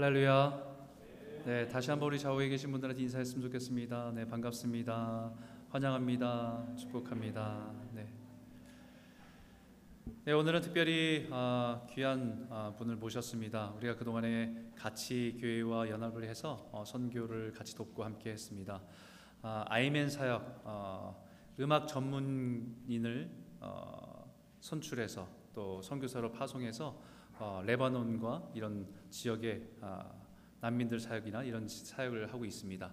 할렐루야. 네, 다시 한번 우리 좌우에 계신 분들한테 인사했으면 좋겠습니다. 네, 반갑습니다. 환영합니다. 축복합니다. 네. 네, 오늘은 특별히 아, 귀한 아, 분을 모셨습니다. 우리가 그 동안에 같이 교회와 연합을 해서 어, 선교를 같이 돕고 함께 했습니다. 아, 아이맨 사역 어, 음악 전문인을 어, 선출해서 또 선교사로 파송해서 어, 레바논과 이런 지역의 아, 난민들 사역이나 이런 사역을 하고 있습니다.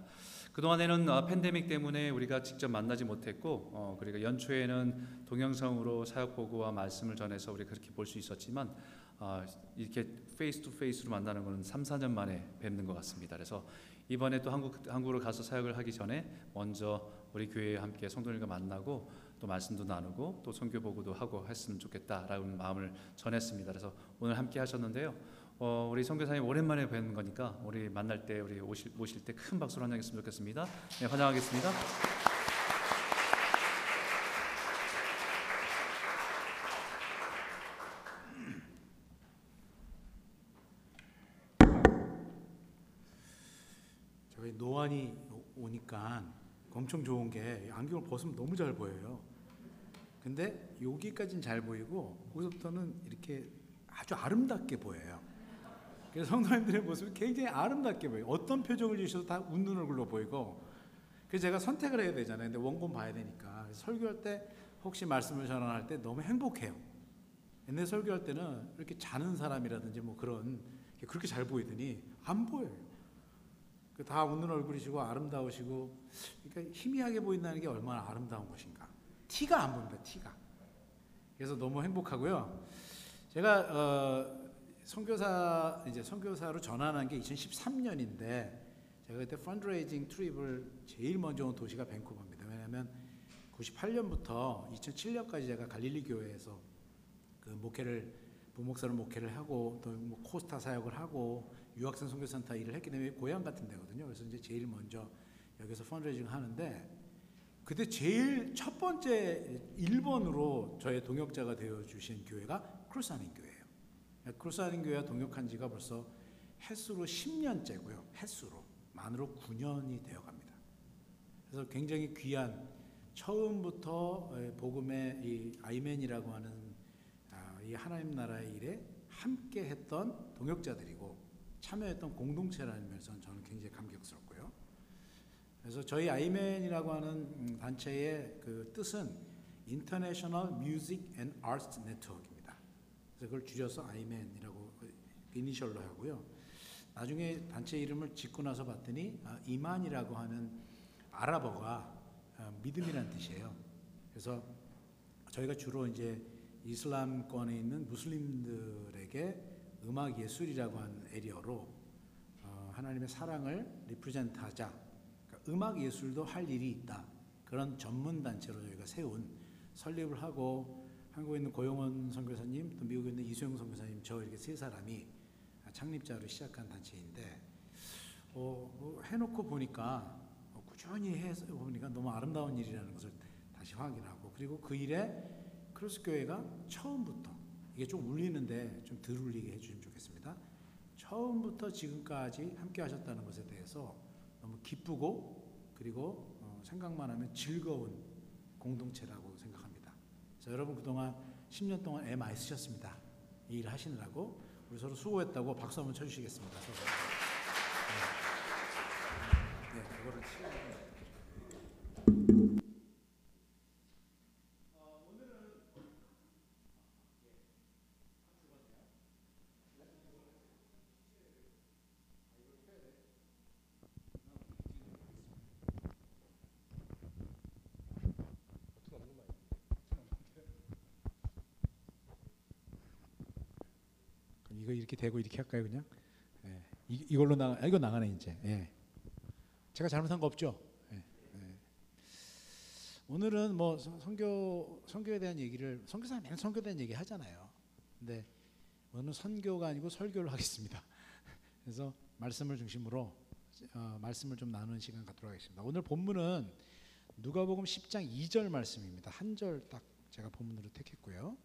그 동안에는 어, 팬데믹 때문에 우리가 직접 만나지 못했고, 어, 그리고 연초에는 동영상으로 사역 보고와 말씀을 전해서 우리 그렇게 볼 수 있었지만 어, 이렇게 face to face로 만나는 것은 3, 4년 만에 뵙는 것 같습니다. 그래서 이번에 또 한국 한국으로 가서 사역을 하기 전에 먼저 우리 교회에 함께 성도들과 만나고 또 말씀도 나누고 또 선교 보고도 하고 했으면 좋겠다라는 마음을 전했습니다. 그래서 오늘 함께 하셨는데요. 어, 우리 선교사님 오랜만에 뵙는 거니까 우리 만날 때 우리 오실, 모실 때 큰 박수로 환영했으면 좋겠습니다. 네, 환영하겠습니다. 노안이 오니까 엄청 좋은 게 안경을 벗으면 너무 잘 보여요. 근데 여기까지는 잘 보이고 거기서부터는 이렇게 아주 아름답게 보여요. 그래서 성도님들의 모습이 굉장히 아름답게 보여요. 어떤 표정을 지으셔도 다 웃는 얼굴로 보이고 그래서 제가 선택을 해야 되잖아요. 근데 원본 봐야 되니까 설교할 때 혹시 말씀을 전환할 때 너무 행복해요. 옛날 설교할 때는 이렇게 자는 사람이라든지 뭐 그런 그렇게 잘 보이더니 안 보여요. 그다 웃는 얼굴이시고 아름다우시고 그러니까 희미하게 보인다는 게 얼마나 아름다운 것인가. 티가 안 보인다. 티가. 그래서 너무 행복하고요. 제가 어, 선교사 이제 선교사로 전환한 게 2013년인데 제가 그때 펀드레이징 트립을 제일 먼저 온 도시가 밴쿠버입니다. 왜냐하면 98년부터 2007년까지 제가 갈릴리 교회에서 그 목회를 부목사로 목회를 하고 또 뭐 코스타 사역을 하고 유학생 선교센터 일을 했기 때문에 고향 같은 데거든요. 그래서 이제 제일 먼저 여기서 fundraising 하는데 그때 제일 첫 번째 1번으로 저의 동역자가 되어 주신 교회가 크루사닌 교회예요. 크루사닌 교회와 동역한 지가 벌써 햇수로 10년째고요. 햇수로 만으로 9년이 되어 갑니다. 그래서 굉장히 귀한 처음부터 복음의 이 아이맨이라고 하는 이 하나님 나라의 일에 함께 했던 동역자들이고 참여했던 공동체라는 면에서 저는 굉장히 감격스럽고요. 그래서 저희 아이맨이라고 하는 단체의 그 뜻은 International Music and Arts Network입니다. 그래서 그걸 줄여서 아이맨이라고 이니셜로 하고요. 나중에 단체 이름을 짓고 나서 봤더니 아, 이만이라고 하는 아랍어가 아, 믿음이라는 뜻이에요. 그래서 저희가 주로 이제 이슬람권에 있는 무슬림들에게 음악 예술이라고 하는 에리어로 어, 하나님의 사랑을 리프레젠트하자. 음악 예술도 할 일이 있다. 그런 전문 단체로 저희가 세운 설립을 하고 한국에 있는 고용원 선교사님, 또 미국에 있는 이수영 선교사님, 저 이렇게 세 사람이 창립자로 시작한 단체인데 어, 뭐 해놓고 보니까 어, 꾸준히 해서 보니까 너무 아름다운 일이라는 것을 다시 확인하고 그리고 그 일에 크로스 교회가 처음부터 이게 좀 울리는데 좀 덜 울리게 해주시면 좋겠습니다. 처음부터 지금까지 함께 하셨다는 것에 대해서 너무 기쁘고 그리고 어, 생각만 하면 즐거운 공동체라고 생각합니다. 그래서 여러분 그동안 10년 동안 애 많이 쓰셨습니다. 이 일 하시느라고 우리 서로 수고했다고 박수 한번 쳐주시겠습니다. 서로. 네, 네 그거를 이거 이렇게 되고 이렇게 할까요 그냥? 예. 이, 이걸로 나 아, 이거 나가네 이제. 예. 제가 잘못한 거 없죠? 예. 예. 오늘은 뭐 선교 선교에 대한 얘기를 선교사 맨 선교에 대한 얘기 하잖아요. 근데 오늘은 선교가 아니고 설교를 하겠습니다. 그래서 말씀을 중심으로 어, 말씀을 좀 나누는 시간 갖도록 하겠습니다. 오늘 본문은 누가복음 10장 2절 말씀입니다. 한 절 딱 제가 본문으로 택했고요.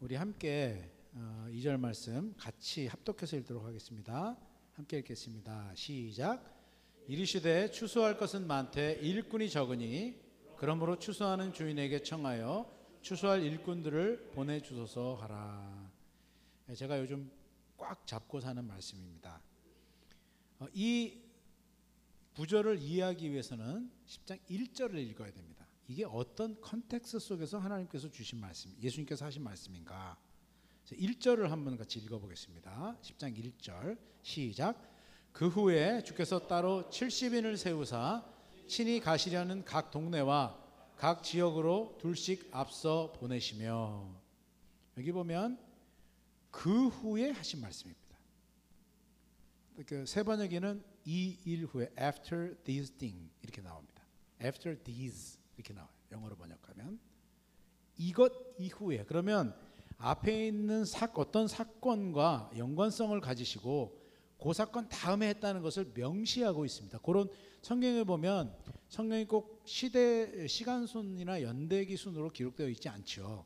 우리 함께 어, 2절 말씀 같이 합독해서 읽도록 하겠습니다. 함께 읽겠습니다. 시작. 이르시되 추수할 것은 많되 일꾼이 적으니 그러므로 추수하는 주인에게 청하여 추수할 일꾼들을 보내 주소서 하라. 예, 제가 요즘 꽉 잡고 사는 말씀입니다. 어, 이 구절을 이해하기 위해서는 10장 1절을 읽어야 됩니다. 이게 어떤 context 속에서 하나님께서 주신 말씀, 예수님께서 하신 말씀인가? 1절을 한번 같이 읽어보겠습니다. 10장 1절 시작. 그 후에 주께서 따로 70인을 세우사 친히 가시려는 각 동네와 각 지역으로 둘씩 앞서 보내시며 여기 보면 그 후에 하신 말씀입니다. 그 세 번역에는 이 일 후에 after these thing 이렇게 나옵니다. after these 이렇게 나와요. 영어로 번역하면 이것 이후에 그러면 앞에 있는 사, 어떤 사건과 연관성을 가지시고 그 사건 다음에 했다는 것을 명시하고 있습니다. 그런 성경에 보면 성경이 꼭 시대 시간순이나 연대기 순으로 기록되어 있지 않죠.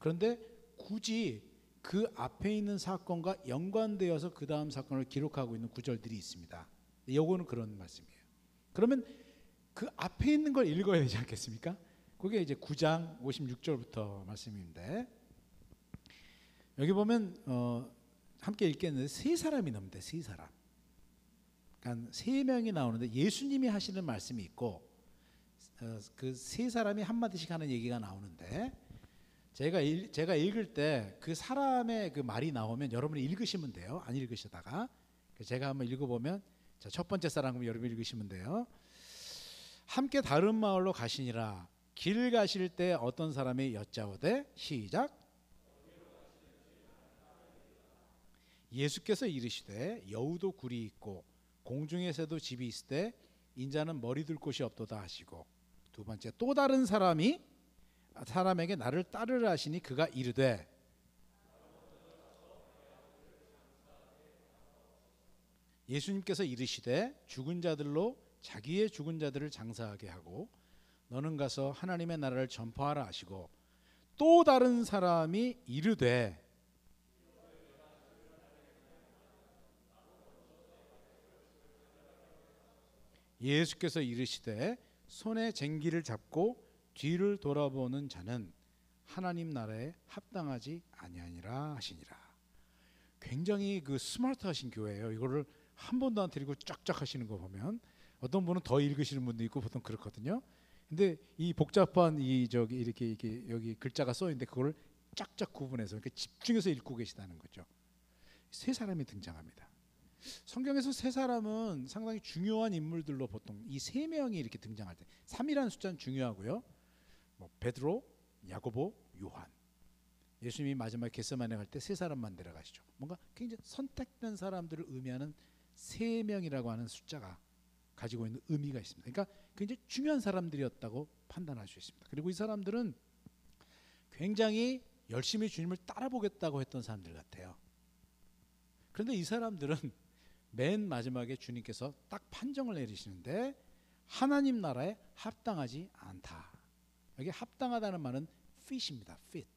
그런데 굳이 그 앞에 있는 사건과 연관되어서 그 다음 사건을 기록하고 있는 구절들이 있습니다. 요거는 그런 말씀이에요. 그러면 그 앞에 있는 걸 읽어야 되지 않겠습니까? 그게 이제 9장 56절부터 말씀인데 여기 보면 어, 함께 읽겠는데 세 사람이 나옵니다. 세 사람. 그러니까 세 명이 나오는데 예수님이 하시는 말씀이 있고 어, 그세 사람이 한 마디씩 하는 얘기가 나오는데 제가 읽, 제가 읽을 때 그 사람의 그 말이 나오면 여러분이 읽으시면 돼요. 안 읽으시다가 제가 한번 읽어보면 자, 첫 번째 사람 여러분 읽으시면 돼요. 함께 다른 마을로 가시니라 길 가실 때 어떤 사람이 여짜오되 시작 예수께서 이르시되 여우도 굴이 있고 공중에 새도 집이 있을 때 인자는 머리 둘 곳이 없도다 하시고 두 번째 또 다른 사람이 사람에게 나를 따르라 하시니 그가 이르되 예수님께서 이르시되 죽은 자들로 자기의 죽은 자들을 장사하게 하고 너는 가서 하나님의 나라를 전파하라 하시고 또 다른 사람이 이르되 예수께서 이르시되 손에 쟁기를 잡고 뒤를 돌아보는 자는 하나님 나라에 합당하지 아니하니라 하시니라. 굉장히 그 스마트하신 교회예요. 이거를 한 번도 안 드리고 쫙쫙 하시는 거 보면 어떤 분은 더 읽으시는 분도 있고 보통 그렇거든요. 근데 이 복잡한 이 저기 이렇게 이렇게 여기 글자가 써 있는데 그거를 쫙쫙 구분해서 이렇게 집중해서 읽고 계시다는 거죠. 세 사람이 등장합니다. 성경에서 세 사람은 상당히 중요한 인물들로 보통 이 세 명이 이렇게 등장할 때 3이라는 숫자는 중요하고요. 뭐 베드로, 야고보, 요한. 예수님이 마지막에 겟세마네 갈때 세 사람만 데려가시죠. 뭔가 굉장히 선택된 사람들을 의미하는 세 명이라고 하는 숫자가 가지고 있는 의미가 있습니다. 그러니까 굉장히 중요한 사람들이었다고 판단할 수 있습니다. 그리고 이 사람들은 굉장히 열심히 주님을 따라보겠다고 했던 사람들 같아요. 그런데 이 사람들은 맨 마지막에 주님께서 딱 판정을 내리시는데 하나님 나라에 합당하지 않다. 여기 합당하다는 말은 fit입니다. fit.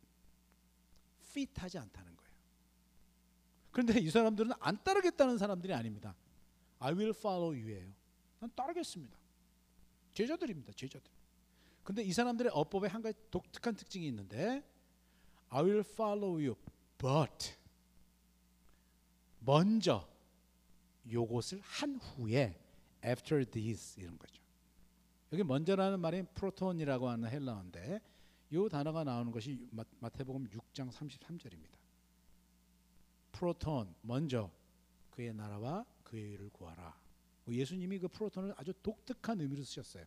fit하지 않다는 거예요. 그런데 이 사람들은 안 따르겠다는 사람들이 아닙니다. I will follow you예요. 난 따르겠습니다. 제자들입니다. 제자들. 근데 이 사람들의 어법에 한 가지 독특한 특징이 있는데 I will follow you but 먼저 요것을 한 후에 after this 이런 거죠. 여기 먼저라는 말이 프로톤이라고 하는 헬라어인데 이 단어가 나오는 것이 마태복음 6장 33절입니다. 프로톤 먼저 그의 나라와 그의 일을 구하라. 뭐 예수님이 그 프로톤을 아주 독특한 의미로 쓰셨어요.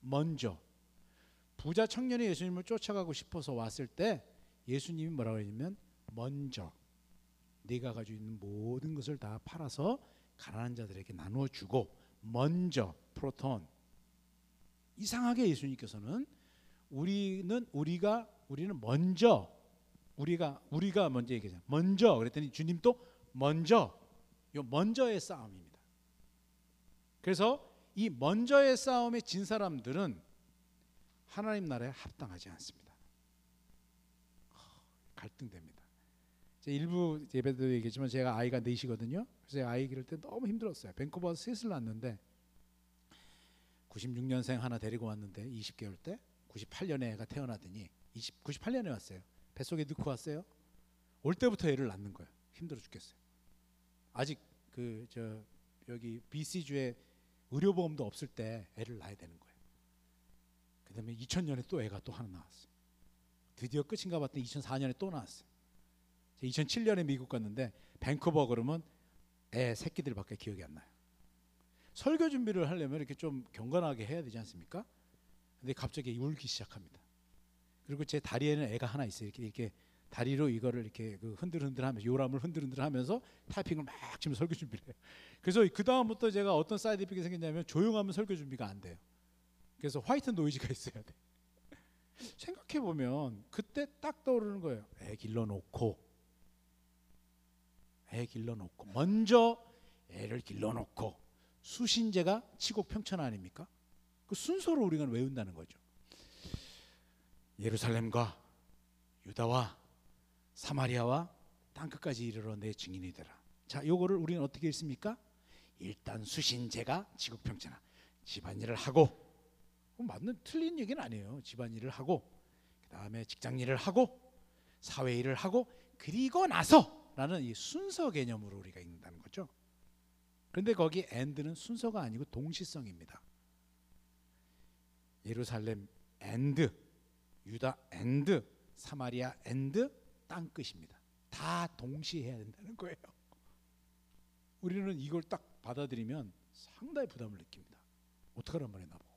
먼저 부자 청년이 예수님을 쫓아가고 싶어서 왔을 때 예수님이 뭐라고 했냐면 먼저 네가 가지고 있는 모든 것을 다 팔아서 가난한 자들에게 나누어 주고 먼저 프로톤 이상하게 예수님께서는 우리는 우리가 우리는 먼저 우리가 우리가 먼저 얘기하잖아요. 먼저 그랬더니 주님도 먼저 요 먼저의 싸움입니다. 그래서 이 먼저의 싸움에 진 사람들은 하나님 나라에 합당하지 않습니다. 갈등됩니다. 제 일부 예배도 얘기했지만 제가 아이가 넷이거든요. 그래서 아이 기를 때 너무 힘들었어요. 밴쿠버에서 셋을 낳았는데 96년생 하나 데리고 왔는데 20개월 때 98년에 애가 태어나더니 20, 98년에 왔어요. 뱃속에 넣고 왔어요. 올 때부터 애를 낳는 거예요. 힘들어 죽겠어요. 아직 그 저 여기 BC 주에 의료보험도 없을 때 애를 낳아야 되는 거예요. 그다음에 2000년에 또 애가 또 하나 나왔어요. 드디어 끝인가 봤더니 2004년에 또 나왔어요. 2007년에 미국 갔는데 밴쿠버 그러면 애 새끼들밖에 기억이 안 나요. 설교 준비를 하려면 이렇게 좀 경건하게 해야 되지 않습니까? 근데 갑자기 울기 시작합니다. 그리고 제 다리에는 애가 하나 있어요. 이렇게 이렇게 다리로 이거를 이렇게 그 흔들흔들 하면서 요람을 흔들흔들 하면서 타이핑을 막 치면 설교 준비를 해요. 그래서 그 다음부터 제가 어떤 side effect이 생겼냐면 조용하면 설교 준비가 안 돼요. 그래서 white noise가 있어야 돼. 생각해 보면 그때 딱 떠오르는 거예요. 애 길러놓고 애 길러놓고 먼저 애를 길러놓고 수신제가 치곡 평천 아닙니까? 그 순서로 우리가 외운다는 거죠. 예루살렘과 유다와 사마리아와 땅 끝까지 이르러 내 증인이 되라. 자, 요거를 우리는 어떻게 읽습니까? 일단 수신제가 치곡 평천하 집안일을 하고 맞는 틀린 얘기는 아니에요. 집안일을 하고 그다음에 직장일을 하고 사회일을 하고 그리고 나서 라는 이 순서 개념으로 우리가 읽는다는 거죠. 그런데 거기 and는 순서가 아니고 동시성입니다. 예루살렘 and 유다 and 사마리아 and 땅 끝입니다. 다 동시에 해야 된다는 거예요. 우리는 이걸 딱 받아들이면 상당히 부담을 느낍니다. 어떡하란 말이야 나보고.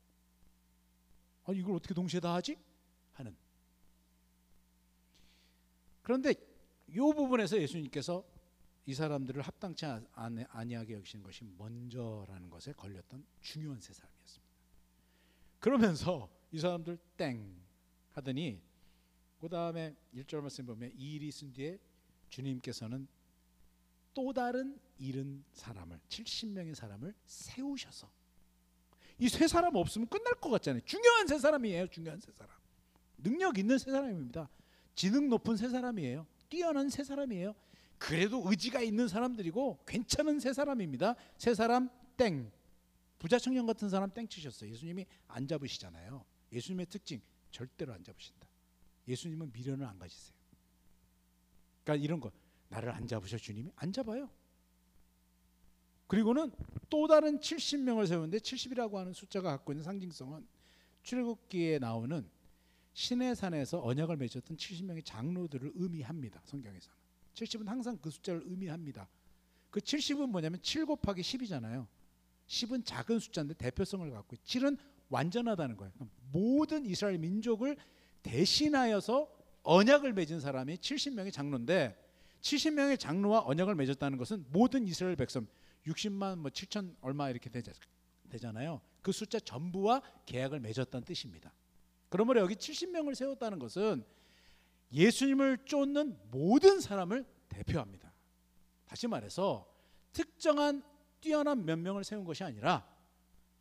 아니 이걸 어떻게 동시에 다 하지? 하는. 그런데 이 부분에서 예수님께서 이 사람들을 합당치 아니- 아니하게 여기시는 것이 먼저라는 것에 걸렸던 중요한 세 사람이었습니다. 그러면서 이 사람들 땡 하더니 그 다음에 1절 말씀 보면 이 일이 있은 뒤에 주님께서는 또 다른 잃은 사람을 70명의 사람을 세우셔서 이 세 사람 없으면 끝날 것 같잖아요. 중요한 세 사람이에요. 중요한 세 사람. 능력 있는 세 사람입니다. 지능 높은 세 사람이에요. 뛰어난 세 사람이에요. 그래도 의지가 있는 사람들이고 괜찮은 세 사람입니다. 세 사람 땡. 부자 청년 같은 사람 땡 치셨어요. 예수님이 안 잡으시잖아요. 예수님의 특징 절대로 안 잡으신다. 예수님은 미련을 안 가지세요. 그러니까 이런 거 나를 안 잡으셔 주님이 안 잡아요. 그리고는 또 다른 70명을 세우는데 70이라고 하는 숫자가 갖고 있는 상징성은 출애굽기에 나오는 신의 산에서 언약을 맺었던 70명의 장로들을 의미합니다. 성경에서는 70은 항상 그 숫자를 의미합니다. 그 70은 뭐냐면 7 곱하기 10이잖아요. 10은 작은 숫자인데 대표성을 갖고 7은 완전하다는 거예요. 모든 이스라엘 민족을 대신하여서 언약을 맺은 사람이 70명의 장로인데 70명의 장로와 언약을 맺었다는 것은 모든 이스라엘 백성 60만 뭐 7천 얼마 이렇게 되잖아요. 그 숫자 전부와 계약을 맺었다는 뜻입니다. 그러므로 여기 70명을 세웠다는 것은 예수님을 쫓는 모든 사람을 대표합니다. 다시 말해서 특정한 뛰어난 몇 명을 세운 것이 아니라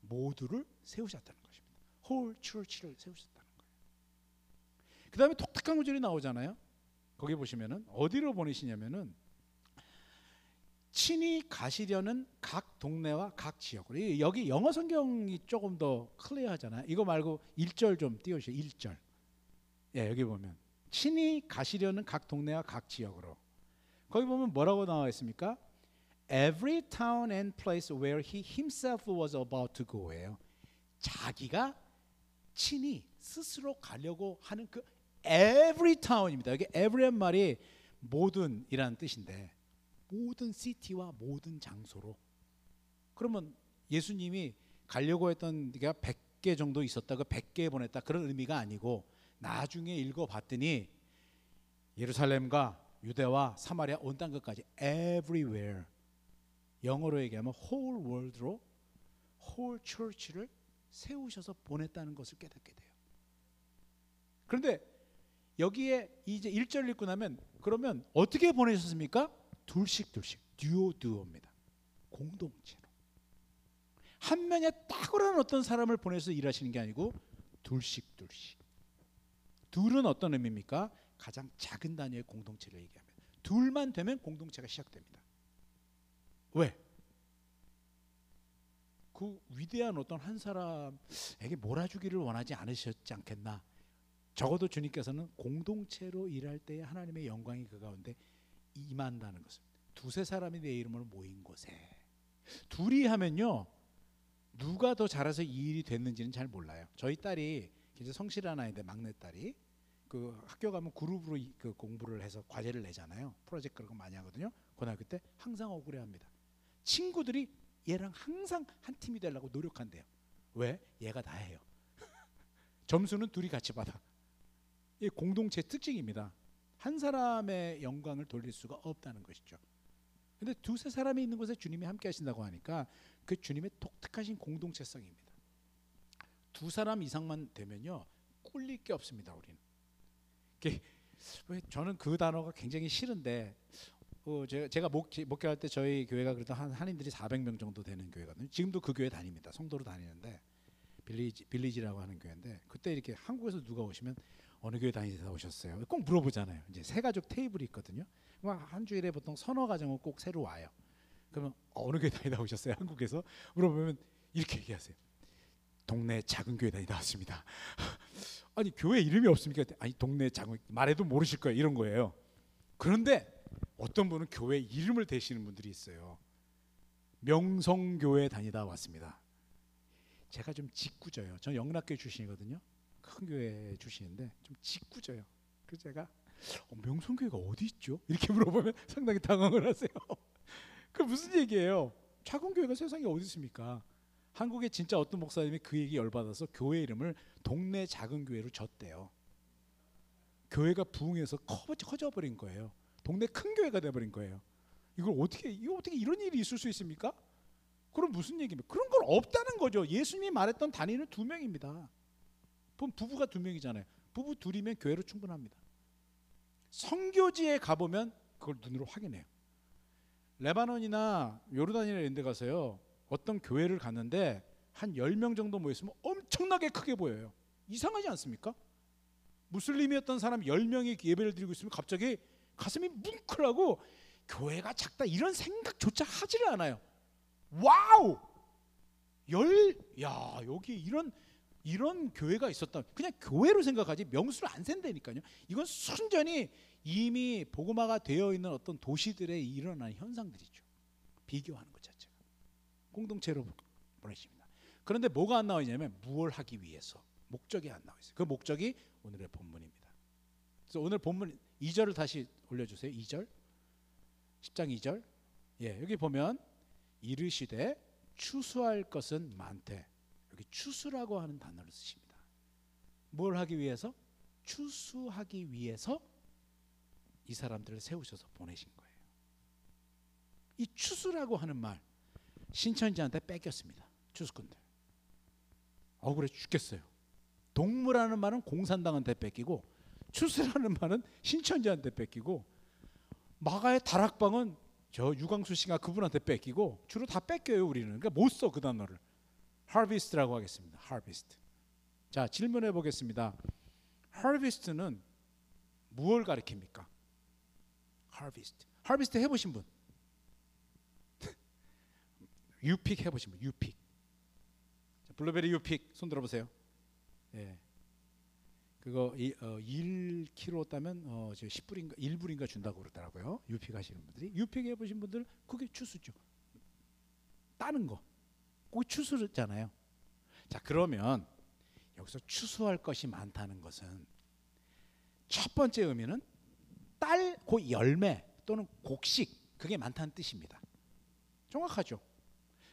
모두를 세우셨다는 것입니다. 홀 church를 세우셨다는 거예요. 그 다음에 독특한 구절이 나오잖아요. 거기 보시면은 어디로 보내시냐면은 친히 가시려는 각 동네와 각 이- 여기 영어 성경이 조금 더 클리어하잖아요. 이거 말고 1절 좀 띄워주세요. 1절. 예, 여기 보면 친히 가시려는 각 동네와 각 지역으로 거기 보면 뭐라고 나와 있습니까? Every town and place where he himself was about to go예요. 자기가 친히 스스로 가려고 하는 그 every town입니다. 여기 every란 말이 모든이라는 뜻인데 모든 시티와 모든 장소로 그러면 예수님이 가려고 했던 데가 100개 정도 있었다. 그 100개 보냈다. 그런 의미가 아니고 나중에 읽어 봤더니 예루살렘과 유대와 사마리아 온 땅 끝까지 everywhere 영어로 얘기하면 whole world로 whole church를 세우셔서 보냈다는 것을 깨닫게 돼요. 그런데 여기에 이제 1절 읽고 나면 그러면 어떻게 보내셨습니까? 둘씩 둘씩 듀오 듀오입니다. 공동체로 한 명의 탁월한 어떤 사람을 보내서 일하시는 게 아니고 둘씩 둘씩 둘은 어떤 의미입니까? 가장 작은 단위의 공동체를 얘기합니다. 둘만 되면 공동체가 시작됩니다. 왜? 그 위대한 어떤 한 사람에게 몰아주기를 원하지 않으셨지 않겠나? 적어도 주님께서는 공동체로 일할 때에 하나님의 영광이 그 가운데 임한다는 것입니다. 두세 사람이 내 이름으로 모인 곳에 둘이 하면요 누가 더 잘해서 이 일이 됐는지는 잘 몰라요. 저희 딸이 이제 성실한 아이인데 막내 딸이 그 학교 가면 그룹으로 이- 그 공부를 해서 과제를 내잖아요. 프로젝트 그런 거 많이 하거든요. 고등학교 때 항상 억울해합니다. 친구들이 얘랑 항상 한 팀이 되려고 노력한대요. 왜? 얘가 다 해요. 점수는 둘이 같이 받아. 이 공동체 특징입니다. 한 사람의 영광을 돌릴 수가 없다는 것이죠. 근데 두세 사람이 있는 곳에 주님이 함께 하신다고 하니까 그 주님의 독특하신 공동체성입니다. 두 사람 이상만 되면요 꿀릴 게 없습니다. 우리는. 왜 저는 그 단어가 굉장히 싫은데 어, 제가, 제가 목, 목회할 때 저희 교회가 그래도 한 한인들이 400명 정도 되는 교회거든요. 지금도 그 교회 다닙니다. 성도로 다니는데 빌리지 빌리지라고 하는 교회인데 그때 이렇게 한국에서 누가 오시면 어느 교회 다니다 오셨어요? 꼭 물어보잖아요. 이제 세 가족 테이블이 있거든요. 한 주일에 보통 서너 가정은 꼭 새로 와요. 그러면 어느 교회 다니다 오셨어요? 한국에서 물어보면 이렇게 얘기하세요. 동네 작은 교회 다니다 왔습니다. 아니 교회 이름이 없습니까? 아니 동네 작은 말해도 모르실 거예요. 이런 거예요. 그런데 어떤 분은 교회 이름을 대시는 분들이 있어요. 명성교회 다니다 왔습니다. 제가 좀 짓궂어요. 저 영락교회 출신이거든요. 큰 교회 출신인데 좀 짓궂어요. 그래서 제가 어, 명성교회가 어디 있죠? 이렇게 물어보면 상당히 당황을 하세요. 그 무슨 얘기예요? 작은 교회가 세상에 어디 있습니까? 한국에 진짜 어떤 목사님이 그 얘기 열받아서 교회 이름을 동네 작은 교회로 졌대요. 교회가 부흥해서 커- 커져버린 거예요. 동네 큰 교회가 돼 버린 거예요. 이걸 어떻게 이거 어떻게 이런 일이 있을 수 있습니까? 그럼 무슨 얘기입니까? 그런 건 없다는 거죠. 예수님이 말했던 단위는 두 명입니다. 그럼 부부가 두 명이잖아요. 부부 둘이면 교회로 충분합니다. 성교지에 가보면 그걸 눈으로 확인해요. 레바논이나 요르단이나 이런 데 가서요. 어떤 교회를 갔는데 한 10명 정도 모였으면 엄청나게 크게 보여요. 이상하지 않습니까? 무슬림이었던 사람 10명이 예배를 드리고 있으면 갑자기 가슴이 뭉클하고 교회가 작다 이런 생각조차 하지를 않아요. 와우! 열, 야 여기 이런 이런 교회가 있었다. 그냥 교회로 생각하지 명수를 안 센다니까요. 이건 순전히 이미 복음화가 되어 있는 어떤 도시들에 일어난 현상들이죠. 비교하는 것 자체가 공동체로 보내십니다. 그런데 뭐가 안 나와 있냐면 무엇 하기 위해서 목적이 안 나와 있어요. 그 목적이 오늘의 본문입니다. 그래서 오늘 본문 2절을 다시 올려주세요. 2절 10장 2절 예 여기 보면 이르시되 추수할 것은 많되 여기 추수라고 하는 단어를 쓰십니다. 뭘 하기 위해서? 추수하기 위해서 이 사람들을 세우셔서 보내신 거예요. 이 추수라고 하는 말 신천지한테 뺏겼습니다. 추수꾼들. 억울해 죽겠어요. 동무라는 말은 공산당한테 뺏기고 추수라는 말은 신천지한테 뺏기고 마가의 다락방은 저 유광수 씨가 그분한테 뺏기고 주로 다 뺏겨요 우리는. 그러니까 못 써 그 단어를. Harvest라고 하겠습니다. harvest. 자 질문해 보겠습니다. harvest는 무엇을 가리킵니까? harvest. harvest 해 보신 분? 유픽 해 보신 분? 유픽. 자, 블루베리 유픽 손 들어 보세요. 예. 그거 이, 어, 1kg 따면 어, 저 10불인가 1불인가 준다고 그러더라고요. 유픽 하시는 분들이 유픽 해보신 분들 그게 추수죠. 따는 거. 그게 추수잖아요. 자 그러면 여기서 추수할 것이 많다는 것은 첫 번째 의미는 딸, 그 열매 또는 곡식 그게 많다는 뜻입니다. 정확하죠.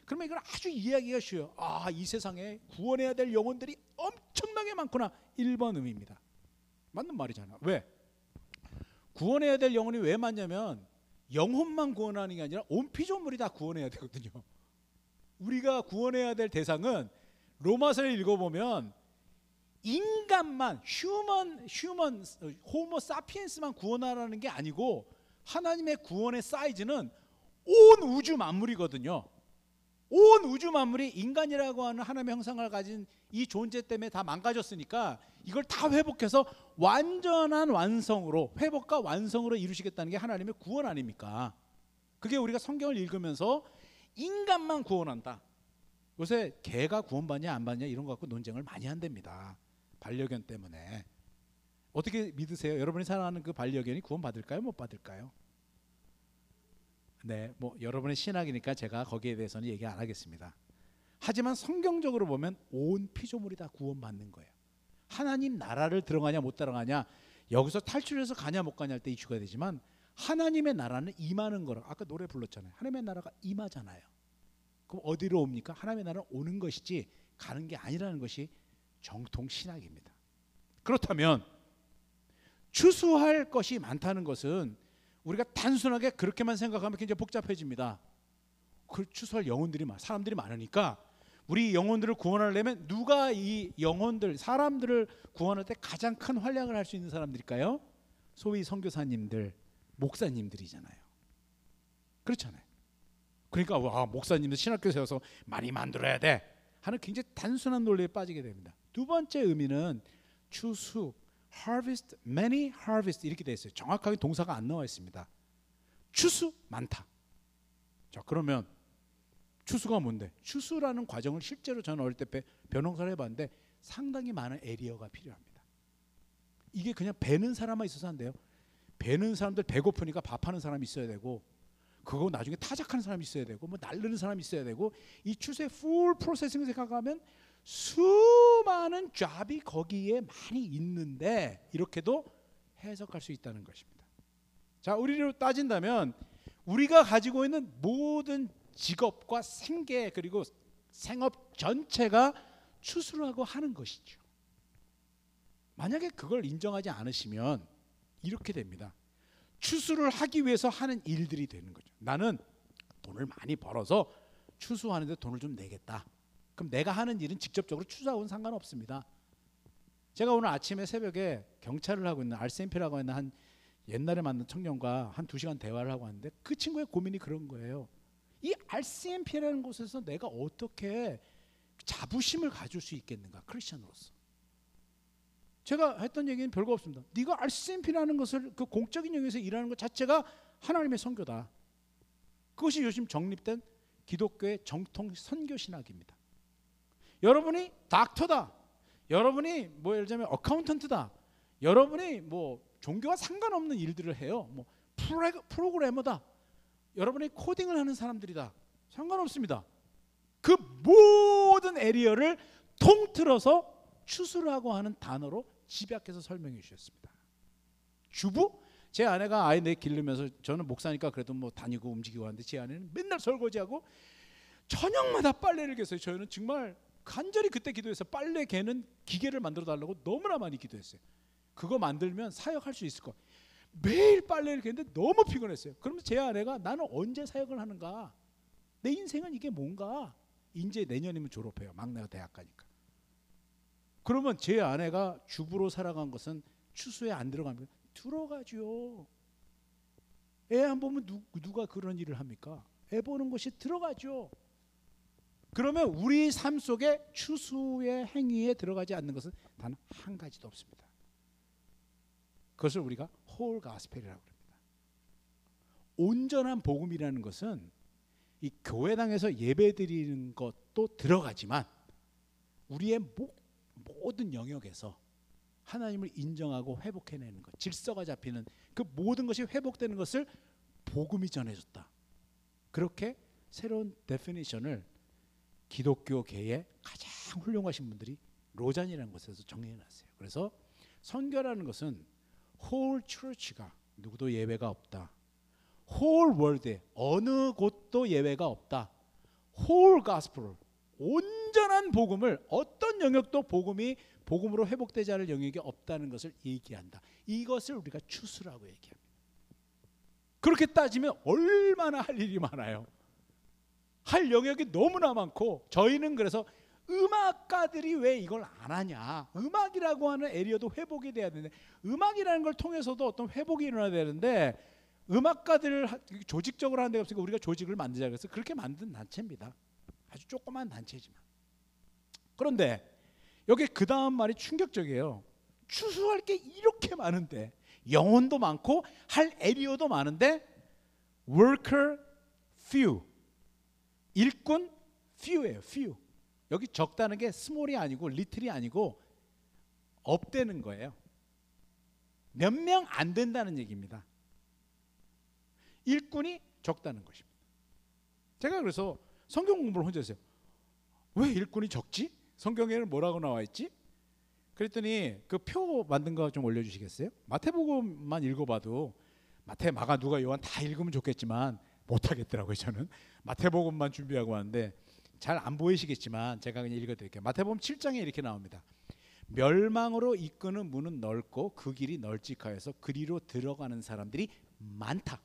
그러면 이걸 아주 이해하기가 쉬워요. 아, 이 세상에 구원해야 될 영혼들이 엄청나게 많구나. 1번 의미입니다. 맞는 말이잖아. 왜? 구원해야 될 영혼이 왜 많냐면 영혼만 구원하는 게 아니라 온 피조물이 다 구원해야 되거든요. 우리가 구원해야 될 대상은 로마서를 읽어보면 인간만 human human 호모 사피엔스만 구원하라는 게 아니고 하나님의 구원의 사이즈는 온 우주 만물이거든요. 온 우주 만물이 인간이라고 하는 하나님의 형상을 가진 이 존재 때문에 다 망가졌으니까 이걸 다 회복해서 완전한 완성으로 회복과 완성으로 이루시겠다는 게 하나님의 구원 아닙니까? 그게 우리가 성경을 읽으면서 인간만 구원한다. 요새 개가 구원받냐 안 받냐 이런 거 갖고 논쟁을 많이 한답니다. 반려견 때문에. 어떻게 믿으세요? 여러분이 사랑하는 그 반려견이 구원받을까요? 못 받을까요? 네, 뭐 여러분의 신학이니까 제가 거기에 대해서는 얘기 안 하겠습니다. 하지만 성경적으로 보면 온 피조물이 다 구원받는 거예요. 하나님 나라를 들어가냐 못 들어가냐 여기서 탈출해서 가냐 못 가냐 할 때 이슈가 되지만 하나님의 나라는 임하는 거라 아까 노래 불렀잖아요. 하나님의 나라가 임하잖아요. 그럼 어디로 옵니까? 하나님의 나라는 오는 것이지 가는 게 아니라는 것이 정통 신학입니다. 그렇다면 추수할 것이 많다는 것은 우리가 단순하게 그렇게만 생각하면 굉장히 복잡해집니다. 그 추수할 영혼들이 많, 사람들이 많으니까 우리 영혼들을 구원하려면 누가 이 영혼들, 사람들을 구원할 때 가장 큰 활약을 할 수 있는 사람들일까요? 소위 선교사님들, 목사님들이잖아요. 그렇잖아요. 그러니까 와 목사님들 신학교 세워서 많이 만들어야 돼 하는 굉장히 단순한 논리에 빠지게 됩니다. 두 번째 의미는 추수, harvest, many harvest 이렇게 돼 있어요. 정확하게 동사가 안 나와 있습니다. 추수 많다. 자 그러면 추수가 뭔데? 추수라는 과정을 실제로 저는 어릴 때 배- 벼농사를 해봤는데 상당히 많은 area가 필요합니다. 이게 그냥 배는 사람만 있어서 안 돼요. 배는 사람들 배고프니까 밥하는 사람이 있어야 되고 그거 나중에 타작하는 사람이 있어야 되고 뭐 날르는 사람이 있어야 되고 이 추수의 full processing을 생각하면 수많은 job이 거기에 많이 있는데 이렇게도 해석할 수 있다는 것입니다. 자, 우리로 따진다면 우리가 가지고 있는 모든 직업과 생계 그리고 생업 전체가 추수라고 하는 것이죠. 만약에 그걸 인정하지 않으시면 이렇게 됩니다. 추수를 하기 위해서 하는 일들이 되는 거죠. 나는 돈을 많이 벌어서 추수하는데 돈을 좀 내겠다. 그럼 내가 하는 일은 직접적으로 추수하고는 상관없습니다. 제가 오늘 아침에 새벽에 경찰을 하고 있는 RCMP라고 하는 한 옛날에 만난 청년과 한 두 시간 대화를 하고 왔는데 그 친구의 고민이 그런 거예요. 이 RCMP라는 곳에서 내가 어떻게 자부심을 가질 수 있겠는가 크리스천으로서. 제가 했던 얘기는 별거 없습니다. 네가 RCMP라는 것을 그 공적인 영역에서 일하는 것 자체가 하나님의 선교다. 그것이 요즘 정립된 기독교의 정통 선교 신학입니다. 여러분이 닥터다. 여러분이 뭐 예를 들면 어카운턴트다. 여러분이 뭐 종교와 상관없는 일들을 해요. 뭐 프로그래머다. 여러분이 코딩을 하는 사람들이다. 상관없습니다. 그 모든 에리어를 통틀어서 추수라고 하는 단어로 집약해서 설명해 주셨습니다. 주부? 제 아내가 아이 내 기르면서 저는 목사니까 그래도 뭐 다니고 움직이고 하는데 제 아내는 맨날 설거지하고 저녁마다 빨래를 개서요. 저희는 정말 간절히 그때 기도해서 빨래 개는 기계를 만들어 달라고 너무나 많이 기도했어요. 그거 만들면 사역할 수 있을 거. 매일 빨래를 개는데 너무 피곤했어요. 그러면 제 아내가 나는 언제 사역을 하는가? 내 인생은 이게 뭔가? 이제 내년이면 졸업해요. 막내가 대학 가니까. 그러면 제 아내가 주부로 살아간 것은 추수에 안 들어가면 들어가죠. 애 안 보면 누, 누가 그런 일을 합니까? 애 보는 것이 들어가죠. 그러면 우리 삶 속에 추수의 행위에 들어가지 않는 것은 단 한 가지도 없습니다. 그것을 우리가 홀 가스펠이라고 합니다. 온전한 복음이라는 것은 이 교회당에서 예배드리는 것도 들어가지만 우리의 모, 모든 영역에서 하나님을 인정하고 회복해내는 것, 질서가 잡히는 그 모든 것이 회복되는 것을 복음이 전해줬다. 그렇게 새로운 definition을 기독교계의 가장 훌륭하신 분들이 로잔이라는 곳에서 정리해놨어요. 그래서 선교라는 것은 whole church가 누구도 예외가 없다. whole world에 어느 곳도 예외가 없다. whole gospel를 온 전한 복음을 어떤 영역도 복음이 복음으로 회복되지 않을 영역이 없다는 것을 얘기한다. 이것을 우리가 추수라고 얘기합니다. 그렇게 따지면 얼마나 할 일이 많아요. 할 영역이 너무나 많고 저희는 그래서 음악가들이 왜 이걸 안 하냐? 음악이라고 하는 에리어도 회복이 돼야 되는데 음악이라는 걸 통해서도 어떤 회복이 일어나야 되는데 음악가들을 하- 조직적으로 하는 데가 없으니까 우리가 조직을 만들자 그래서 그렇게 만든 단체입니다. 아주 조그만 단체지만. 그런데 여기 그 다음 말이 충격적이에요. 추수할 게 이렇게 많은데 영혼도 많고 할 에리어도 많은데 worker few 일꾼 few예요. few. 여기 적다는 게 small이 아니고 little이 아니고 없대는 거예요. 몇 명 안 된다는 얘기입니다. 일꾼이 적다는 것입니다. 제가 그래서 성경 공부를 혼자 했어요. 왜 일꾼이 적지? 성경에는 뭐라고 나와 있지? 그랬더니 그 표 만든 거 좀 올려주시겠어요? 마태복음만 읽어봐도 마태, 마가, 누가, 요한 다 읽으면 좋겠지만 못하겠더라고요 저는 마태복음만 준비하고 왔는데 잘 안 보이시겠지만 제가 그냥 읽어드릴게요. 마태복음 7장에 이렇게 나옵니다. 멸망으로 이끄는 문은 넓고 그 길이 널찍하여서 그리로 들어가는 사람들이 많다.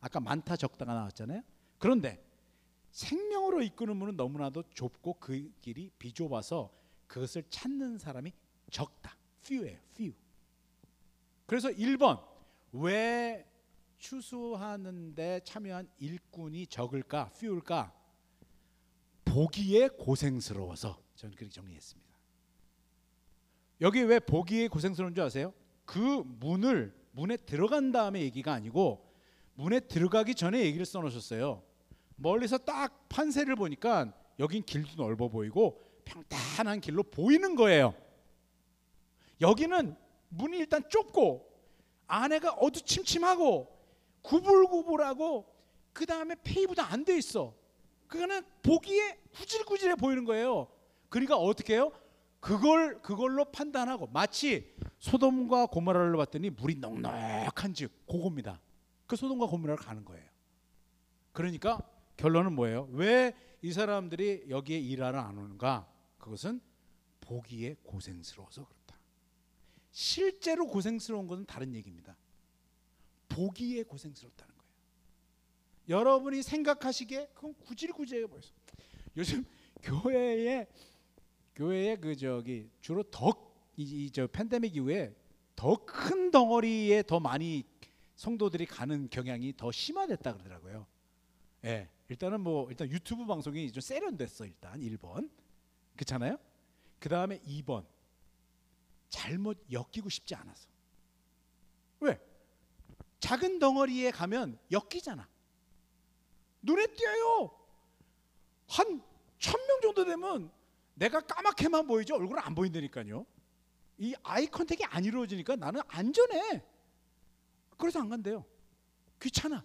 아까 많다 적다가 나왔잖아요. 그런데 생명으로 이끄는 문은 너무나도 좁고 그 길이 비좁아서 그것을 찾는 사람이 적다. few예요. few. 그래서 1번 왜 추수하는데 참여한 일꾼이 적을까? few일까? 보기에 고생스러워서 저는 그렇게 정리했습니다. 여기 왜 보기에 고생스러운 줄 아세요? 그 문을 문에 들어간 다음에 얘기가 아니고 문에 들어가기 전에 얘기를 써놓으셨어요. 멀리서 딱 판세를 보니까 여긴 길도 넓어 보이고 평탄한 길로 보이는 거예요. 여기는 문이 일단 좁고 안에가 어두침침하고 구불구불하고 그 다음에 페이브도 안 돼 있어. 그거는 보기에 구질구질해 보이는 거예요. 그러니까 어떻게 해요? 그걸 그걸로 판단하고 마치 소돔과 고모라를 봤더니 물이 넉넉한즉 그겁니다. 그 소돔과 고모라를 가는 거예요. 그러니까 결론은 뭐예요? 왜 이 사람들이 여기에 일하러 안 오는가? 그것은 보기에 고생스러워서 그렇다. 실제로 고생스러운 것은 다른 얘기입니다. 보기에 고생스럽다는 거예요. 여러분이 생각하시기에 그건 구질구질해 보여서 요즘 교회에 교회에 그 저기 주로 더이저 팬데믹 이후에 더 큰 덩어리에 더 많이 성도들이 가는 경향이 더 심화됐다 그러더라고요. 예. 일단은 뭐 일단 유튜브 방송이 좀 세련됐어 일단 1번. 그렇잖아요? 그다음에 2번. 잘못 엮이고 싶지 않아서. 왜? 작은 덩어리에 가면 엮이잖아. 눈에 띄어요. 한 천 명 정도 되면 내가 까맣게만 보이지 얼굴은 안 보인다니까요. 이 아이 컨택이 안 이루어지니까 나는 안전해. 그래서 안 간대요. 귀찮아.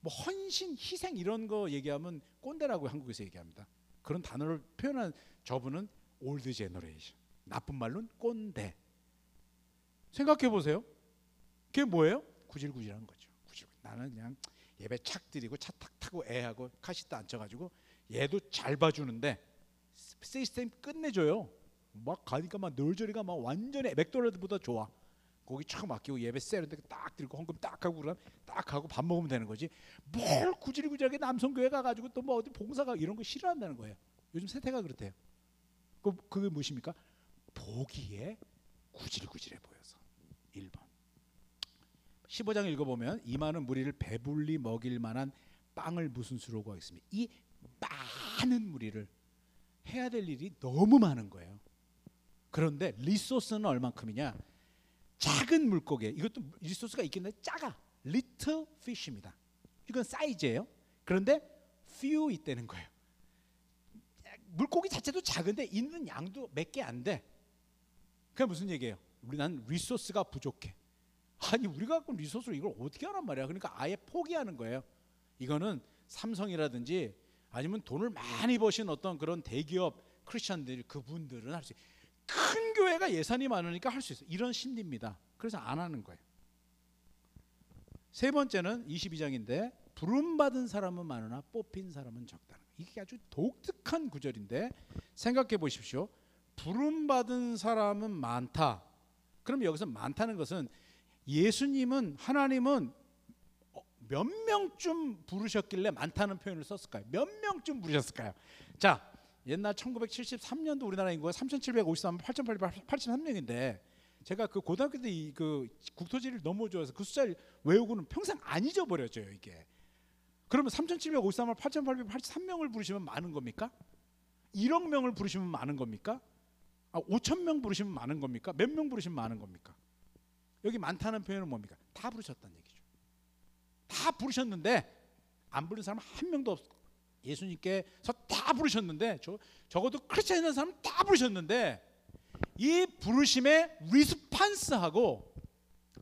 뭐 헌신, 희생 이런 거 얘기하면 꼰대라고 한국에서 얘기합니다. 그런 단어를 표현한 저분은 old generation. 나쁜 말로는 꼰대. 생각해 보세요. 그게 뭐예요? 구질구질한 거죠. 구질. 나는 그냥 예배 착 드리고 차 탁 타고 애하고 카시트 앉혀가지고 얘도 잘 봐주는데 시스템 끝내줘요. 막 가니까 막 nursery가 막 완전히 맥도날드보다 좋아. 거기 촥 맡기고 예배 세련되게 딱 드리고 헌금 딱 하고 그러면 딱 하고 밥 먹으면 되는 거지. 뭘 구질구질하게 남성교회 가가지고 또 뭐 어디 봉사가 이런 거 싫어한다는 거예요. 요즘 세태가 그렇대요. 그 그게 무엇입니까? 보기에 구질구질해 보여서 1번. 15장 읽어보면 이만한 무리를 배불리 먹일 만한 빵을 무슨 수로 구하겠습니까? 이 많은 무리를 해야 될 일이 너무 많은 거예요. 그런데 리소스는 얼만큼이냐? 작은 물고기 이것도 resource가 있긴 한데 작아 little fish입니다. 이건 사이즈예요. 그런데 few 있다는 거예요. 물고기 자체도 작은데 있는 양도 몇 개 안 돼. 그게 무슨 얘기예요? 우리 난 resource가 부족해. 아니 우리가 갖고 resource로 이걸 어떻게 하란 말이야. 그러니까 아예 포기하는 거예요. 이거는 삼성이라든지 아니면 돈을 많이 버신 어떤 그런 대기업 크리스천들 그분들은 할 수 있어요. 큰 교회가 예산이 많으니까 할 수 있어요. 이런 심리입니다. 그래서 안 하는 거예요. 세 번째는 22장인데 부름 받은 사람은 많으나 뽑힌 사람은 적다는 거예요. 이게 아주 독특한 구절인데 생각해 보십시오. 부름 받은 사람은 많다. 그럼 여기서 많다는 것은 예수님은 하나님은 어, 몇 명쯤 부르셨길래 많다는 표현을 썼을까요? 몇 명쯤 부르셨을까요? 자, 옛날 1973년도 우리나라 인구가 3,753만 8,883명인데 제가 그 고등학교 때 그 국토지를 너무 좋아해서 그 숫자를 외우고는 평생 안 잊어버려져요 이게 그러면 3,753만 8,883명을 부르시면 많은 겁니까? 1억 명을 부르시면 많은 겁니까? 아, 5천 명 부르시면 많은 겁니까? 몇 명 부르시면 많은 겁니까? 여기 많다는 표현은 뭡니까? 다 부르셨다는 얘기죠. 다 부르셨는데 안 부른 사람 한 명도 없. 예수님께서 다 부르셨는데 저 적어도 크리스천인 사람 다 부르셨는데 이 부르심에 리스판스하고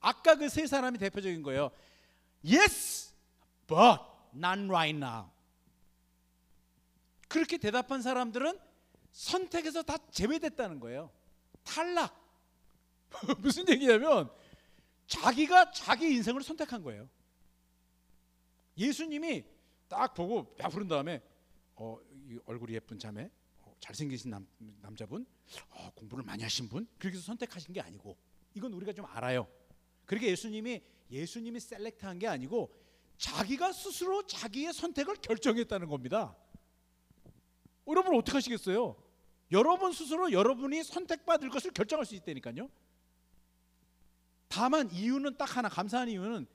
아까 그 세 사람이 대표적인 거예요. Yes, but not right now. 그렇게 대답한 사람들은 선택에서 다 제외됐다는 거예요. 탈락. 무슨 얘기냐면 자기가 자기 인생을 선택한 거예요. 예수님이 딱 보고 야 부른 다음에 어, 이 얼굴이 예쁜 자매, 어, 잘생기신 남, 남자분, 어, 공부를 많이 하신 분 그렇게 해서 선택하신 게 아니고 이건 우리가 좀 알아요. 그렇게 예수님이 예수님이 셀렉트한 게 아니고 자기가 스스로 자기의 선택을 결정했다는 겁니다. 여러분 어떻게 하시겠어요? 여러분 스스로 여러분이 선택받을 것을 결정할 수 있다니까요. 다만 이유는 딱 하나 감사한 이유는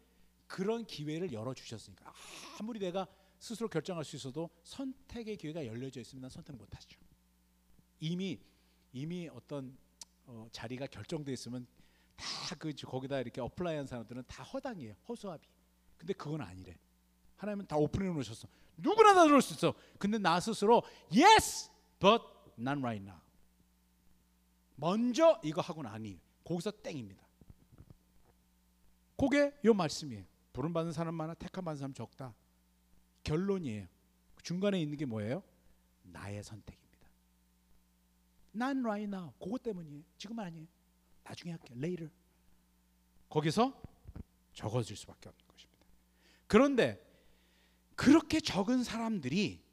그런 기회를 열어 주셨으니까 아무리 내가 스스로 결정할 수 있어도 선택의 기회가 열려져 있으면 난 선택 못 하죠. 이미 이미 어떤 어, 자리가 결정돼 있으면 다그 거기다 이렇게 apply한 사람들은 다 허당이에요. 허수아비. 근데 그건 아니래. 하나님은 다 오픈해 놓으셨어. 누구나 다 들을 수 있어. 근데 나 스스로 yes, but not right now. 먼저 이거 하고 나니 거기서 땡입니다. 그게 요 말씀이에요. 부름 받는 사람 많아, 택함 받는 사람 적다. 결론이에요. 중간에 있는 게 뭐예요? 나의 선택입니다. 난 right now. 그것 때문이에요. 지금 아니에요. 나중에 할게요. later. 거기서 적어질 수밖에 없는 것입니다. 그런데 그렇게 적은 사람들이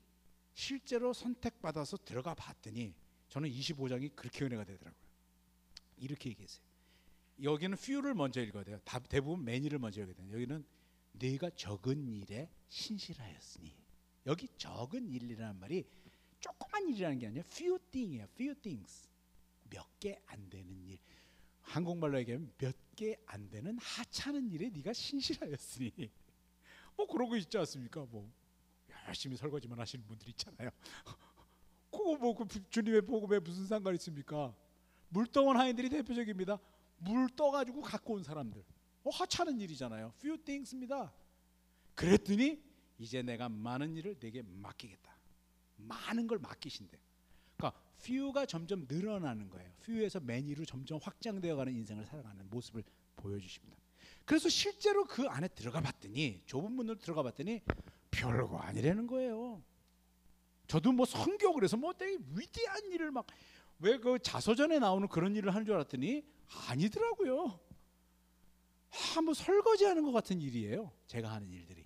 실제로 선택받아서 들어가 봤더니 저는 25장이 그렇게 은혜가 되더라고요. 이렇게 얘기했어요. 여기는 few를 먼저 읽어야 돼요. 다- 대부분 many를 먼저 읽어야 돼요. 여기는 네가 적은 일에 신실하였으니 여기 적은 일이라는 말이 조그만 일이라는 게 아니라 few thing이에요. few things 몇 개 안 되는 일. 한국말로 얘기하면 몇 개 안 되는 하찮은 일에 네가 신실하였으니 뭐 그런 거 있지 않습니까? 뭐 열심히 설거지만 하시는 분들 있잖아요. 그거 뭐 그 주님의 복음에 무슨 상관 있습니까? 물떠온 하인들이 대표적입니다. 물 떠가지고 갖고 온 사람들. 어, 하찮은 일이잖아요. few things입니다. 그랬더니 이제 내가 많은 일을 내게 맡기겠다. 많은 걸 맡기신대. 그러니까 few가 점점 늘어나는 거예요. few에서 many로 점점 확장되어가는 인생을 살아가는 모습을 보여주십니다. 그래서 실제로 그 안에 들어가 봤더니 좁은 문으로 들어가 봤더니 별거 아니라는 거예요. 저도 뭐 성교 그래서 뭐 되게 위대한 일을 막 왜 그 자서전에 나오는 그런 일을 하는 줄 알았더니 아니더라고요. 아, 뭐 설거지하는 것 같은 일이에요. 제가 하는 일들이.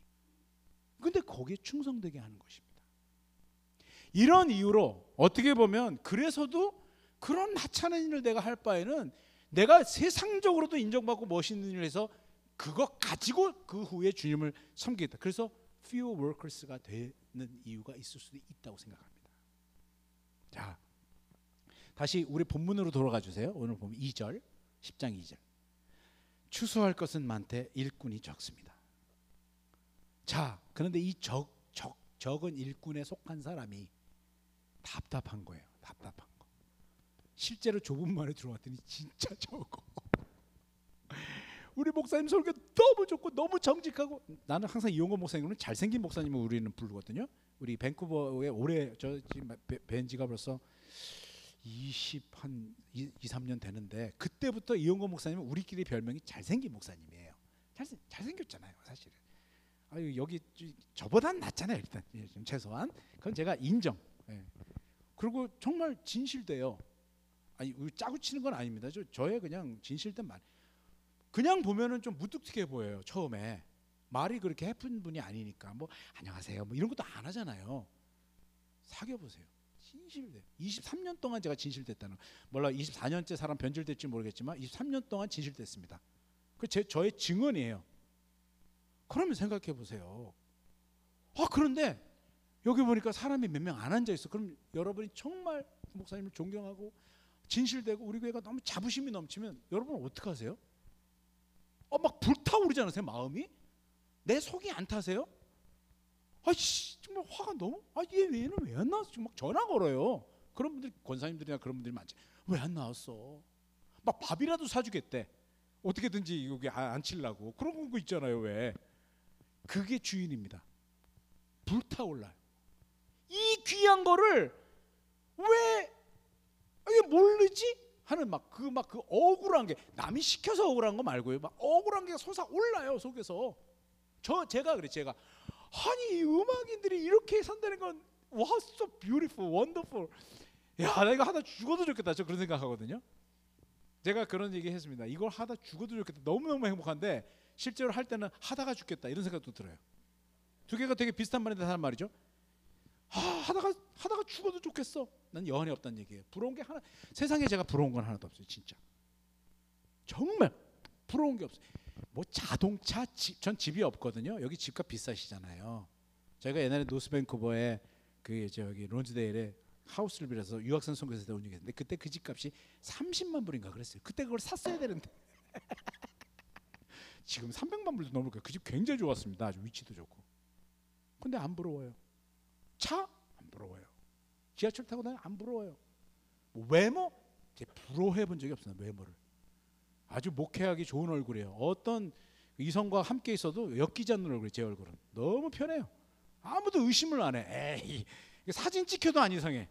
근데 거기에 충성되게 하는 것입니다. 이런 이유로 어떻게 보면 그래서도 그런 하찮은 일을 내가 할 바에는 내가 세상적으로도 인정받고 멋있는 일을 해서 그거 가지고 그 후에 주님을 섬기겠다. 그래서 few workers가 되는 이유가 있을 수도 있다고 생각합니다. 자, 다시 우리 본문으로 돌아가 주세요. 오늘 보면 2절, 10장 2절. 추수할 것은 많되 일꾼이 적습니다. 자, 그런데 이 적, 적, 적은 일꾼에 속한 사람이 답답한 거예요. 답답한 거. 실제로 좁은 말에 들어왔더니 진짜 적어. 우리 목사님 설교 너무 좋고 너무 정직하고 나는 항상 이용호 목사님은 잘생긴 목사님을 우리는 부르거든요. 우리 밴쿠버에 올해 저 지금 뵌 지가 벌써 20한 2, 3년 되는데 그때부터 이용호 목사님은 우리끼리 별명이 잘생긴 목사님이에요. 잘생 잘생겼잖아요, 사실은. 아유 여기 저보단 낫잖아요, 일단 예, 좀 최소한 그건 제가 인정. 예. 그리고 정말 진실돼요. 아니 짜고 치는 건 아닙니다. 저 저의 그냥 진실된 말. 그냥 보면은 좀 무뚝뚝해 보여요 처음에 말이 그렇게 해픈 분이 아니니까 뭐 안녕하세요 뭐 이런 것도 안 하잖아요 사귀어 보세요 진실돼 23년 동안 제가 진실됐다는 거. 몰라 24년째 사람 변질될지 모르겠지만 23년 동안 진실됐습니다 그 제 저의 증언이에요 그러면 생각해 보세요 아 그런데 여기 보니까 사람이 몇 명 안 앉아 있어 그럼 여러분이 정말 목사님을 존경하고 진실되고 우리 교회가 너무 자부심이 넘치면 여러분 어떻게 하세요? 어, 막 불타오르지 않으세요? 마음이? 내 속이 안 타세요? 아씨 정말 화가 너무 아얘 얘는 왜 안 나왔어? 막 전화 걸어요. 그런 분들 권사님들이나 그런 분들이 많지. 왜 안 나왔어? 막 밥이라도 사주겠대. 어떻게든지 여기 안 치려고 그런 거 있잖아요. 왜? 그게 주인입니다. 불타올라요. 이 귀한 거를 왜 이게 모르지? 하는 막 그 막 그 억울한 게 남이 시켜서 억울한 거 말고요. 막 억울한 게 솟아 올라요 속에서. 저 제가 그래 제가 아니 이 음악인들이 이렇게 산다는 건 wow so beautiful, wonderful. 야, 나 이거 하다 죽어도 좋겠다. 저 그런 생각하거든요. 제가 그런 얘기 했습니다. 이걸 하다 죽어도 좋겠다. 너무너무 행복한데 실제로 할 때는 하다가 죽겠다. 이런 생각도 들어요. 두 개가 되게 비슷한 말인데 하는 말이죠. 아, 하다가 하다가 죽어도 좋겠어. 난 여한이 없다는 얘기예요. 부러운 게 하나 세상에 제가 부러운 건 하나도 없어요. 진짜. 정말 부러운 게 없어요. 뭐 자동차 집, 전 집이 없거든요. 여기 집값 비싸시잖아요. 저희가 옛날에 노스밴쿠버에 그 저기 론즈데일에 하우스를 빌려서 유학생 선교사 때 있는데 그때 그 집값이 30만 불인가 그랬어요. 그때 그걸 샀어야 되는데 지금 300만 불도 넘을 거예요. 그 집 굉장히 좋았습니다. 아주 위치도 좋고. 근데 안 부러워요. 차 안 부러워요. 지하철 타고 다니면 안 부러워요. 뭐 외모 제 부러워해 본 적이 없어요. 외모를. 아주 목회하기 좋은 얼굴이에요. 어떤 이성과 함께 있어도 엮이지 않는 얼굴이 제 얼굴은 너무 편해요. 아무도 의심을 안 해. 에이 사진 찍혀도 안 이상해.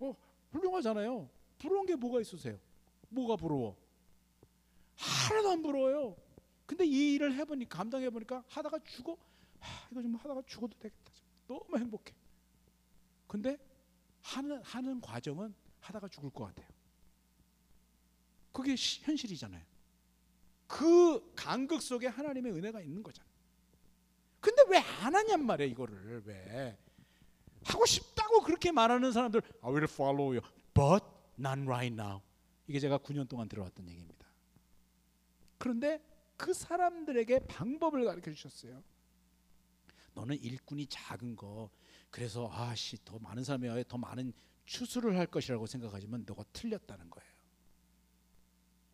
어 훌륭하잖아요. 부러운 게 뭐가 있으세요? 뭐가 부러워? 하나도 안 부러워요. 근데 이 일을 해보니까 감당해 보니까 하다가 죽어. 하, 이거 좀 하다가 죽어도 되겠다. 너무 행복해. 근데 하는 하는 과정은 하다가 죽을 것 같아요. 그게 시- 현실이잖아요. 그 간극 속에 하나님의 은혜가 있는 거잖아요. 근데 왜 안 하냔 말이야 이거를 왜 하고 싶다고 그렇게 말하는 사람들 I will follow you, but not right now. 이게 제가 9년 동안 들어왔던 얘기입니다. 그런데 그 사람들에게 방법을 가르쳐 주셨어요. 너는 일꾼이 작은 거 그래서 아씨 더 많은 사람이 더 많은 추수를 할 것이라고 생각하지만 너가 틀렸다는 거예요.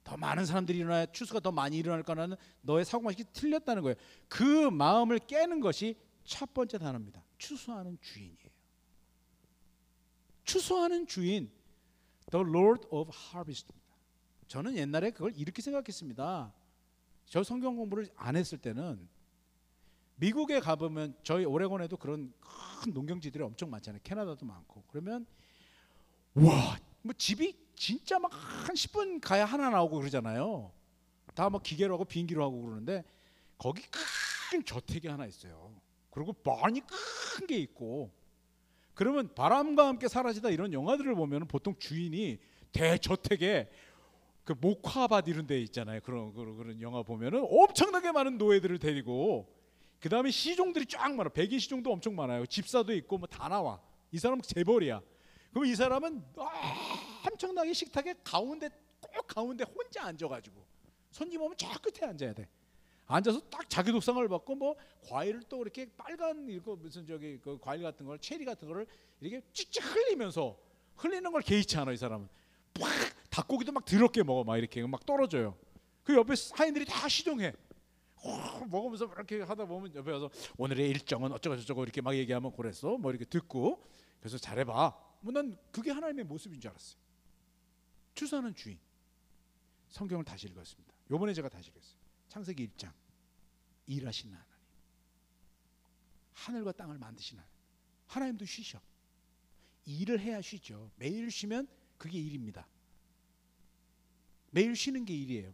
더 많은 사람들이 일어나야 추수가 더 많이 일어날 거라는 너의 사고방식이 틀렸다는 거예요. 그 마음을 깨는 것이 첫 번째 단어입니다. 추수하는 주인이에요. 추수하는 주인, the Lord of Harvest입니다. 저는 옛날에 그걸 이렇게 생각했습니다. 저 성경 공부를 안 했을 때는 미국에 가보면 저희 오레곤에도 그런 큰 농경지들이 엄청 많잖아요. 캐나다도 많고 그러면 와, 뭐 집이 진짜 막 한 10분 가야 하나 나오고 그러잖아요. 다 막 기계로 하고 비행기로 하고 그러는데 거기 큰 저택이 하나 있어요. 그리고 많이 큰 게 있고 그러면 바람과 함께 사라지다 이런 영화들을 보면 보통 주인이 대저택에 그 목화밭 이런 데 있잖아요. 그런 그런, 그런 영화 보면은 엄청나게 많은 노예들을 데리고 그 다음에 시종들이 쫙 많아. 백인 시종도 엄청 많아요. 집사도 있고 뭐 다 나와. 이 사람은 재벌이야. 그럼 이 사람은 엄청나게 식탁에 가운데 꼭 가운데 혼자 앉아가지고 손님 오면 저 끝에 앉아야 돼. 앉아서 딱 자기 독상을 받고 뭐 과일을 또 이렇게 빨간 이거 무슨 저기 그 과일 같은 걸 체리 같은 거를 이렇게 찍찍 흘리면서 흘리는 걸 개의치 않아 이 사람은. 팍 닭고기도 막 더럽게 먹어 막 이렇게 막 떨어져요. 그 옆에 하인들이 다 시종해. 어, 먹으면서 이렇게 하다 보면 옆에 와서 오늘의 일정은 어쩌고 저쩌고 이렇게 막 얘기하면 그랬어 뭐 이렇게 듣고 그래서 잘해봐 뭐난 그게 하나님의 모습인 줄 알았어요 추수하는 주인. 성경을 다시 읽었습니다. 요번에 제가 다시 읽었어요. 창세기 1장. 일하시는 하나님. 하늘과 땅을 만드신 하나님. 하나님도 쉬셔. 일을 해야 쉬죠. 매일 쉬면 그게 일입니다. 매일 쉬는 게 일이에요.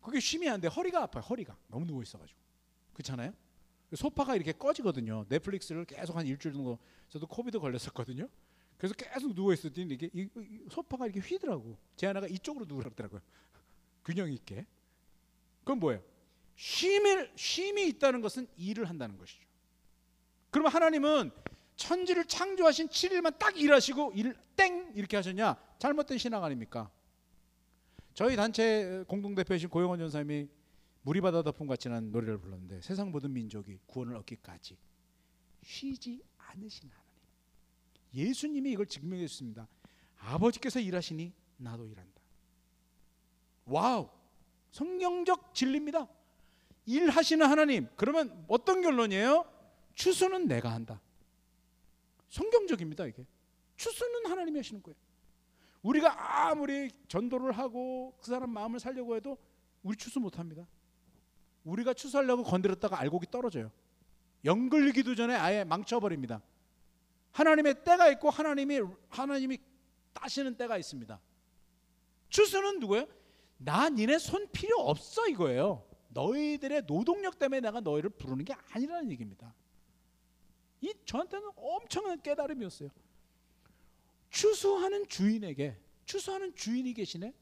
그게 쉼이 안 돼. 허리가 아파요. 허리가. 너무 누워 있어가지고. 그렇잖아요. 소파가 이렇게 꺼지거든요. 넷플릭스를 계속 한 일주일 정도. 저도 코비드 걸렸었거든요. 그래서 계속 누워 때 이게 이, 이 소파가 이렇게 휘더라고. 제 하나가 이쪽으로 누우더라고요. 균형 있게. 그건 뭐예요? 쉼이 쉼이 있다는 것은 일을 한다는 것이죠. 그러면 하나님은 천지를 창조하신 7일만 딱 일하시고 일 땡 이렇게 하셨냐? 잘못된 신앙 아닙니까? 저희 단체 공동 대표이신 고영원 전사님이 물이 바다 덮음 같이라는 노래를 불렀는데 세상 모든 민족이 구원을 얻기까지 쉬지 않으신 하나님. 예수님이 이걸 증명해 주습니다 아버지께서 일하시니 나도 일한다. 와우. 성경적 진리입니다. 일하시는 하나님. 그러면 어떤 결론이에요? 추수는 내가 한다. 성경적입니다, 이게. 추수는 하나님이 하시는 거예요. 우리가 아무리 전도를 하고 그 사람 마음을 살려고 해도 우리 추수 못 합니다. 우리가 추수하려고 건드렸다가 알곡이 떨어져요. 연글기도 전에 아예 망쳐버립니다. 하나님의 때가 있고 하나님이 하나님이 따시는 때가 있습니다. 추수는 누구예요? 나 니네 손 필요 없어 이거예요. 너희들의 노동력 때문에 내가 너희를 부르는 게 아니라는 얘기입니다. 이 저한테는 엄청난 깨달음이었어요. 추수하는 주인에게 추수하는 주인이 계시네.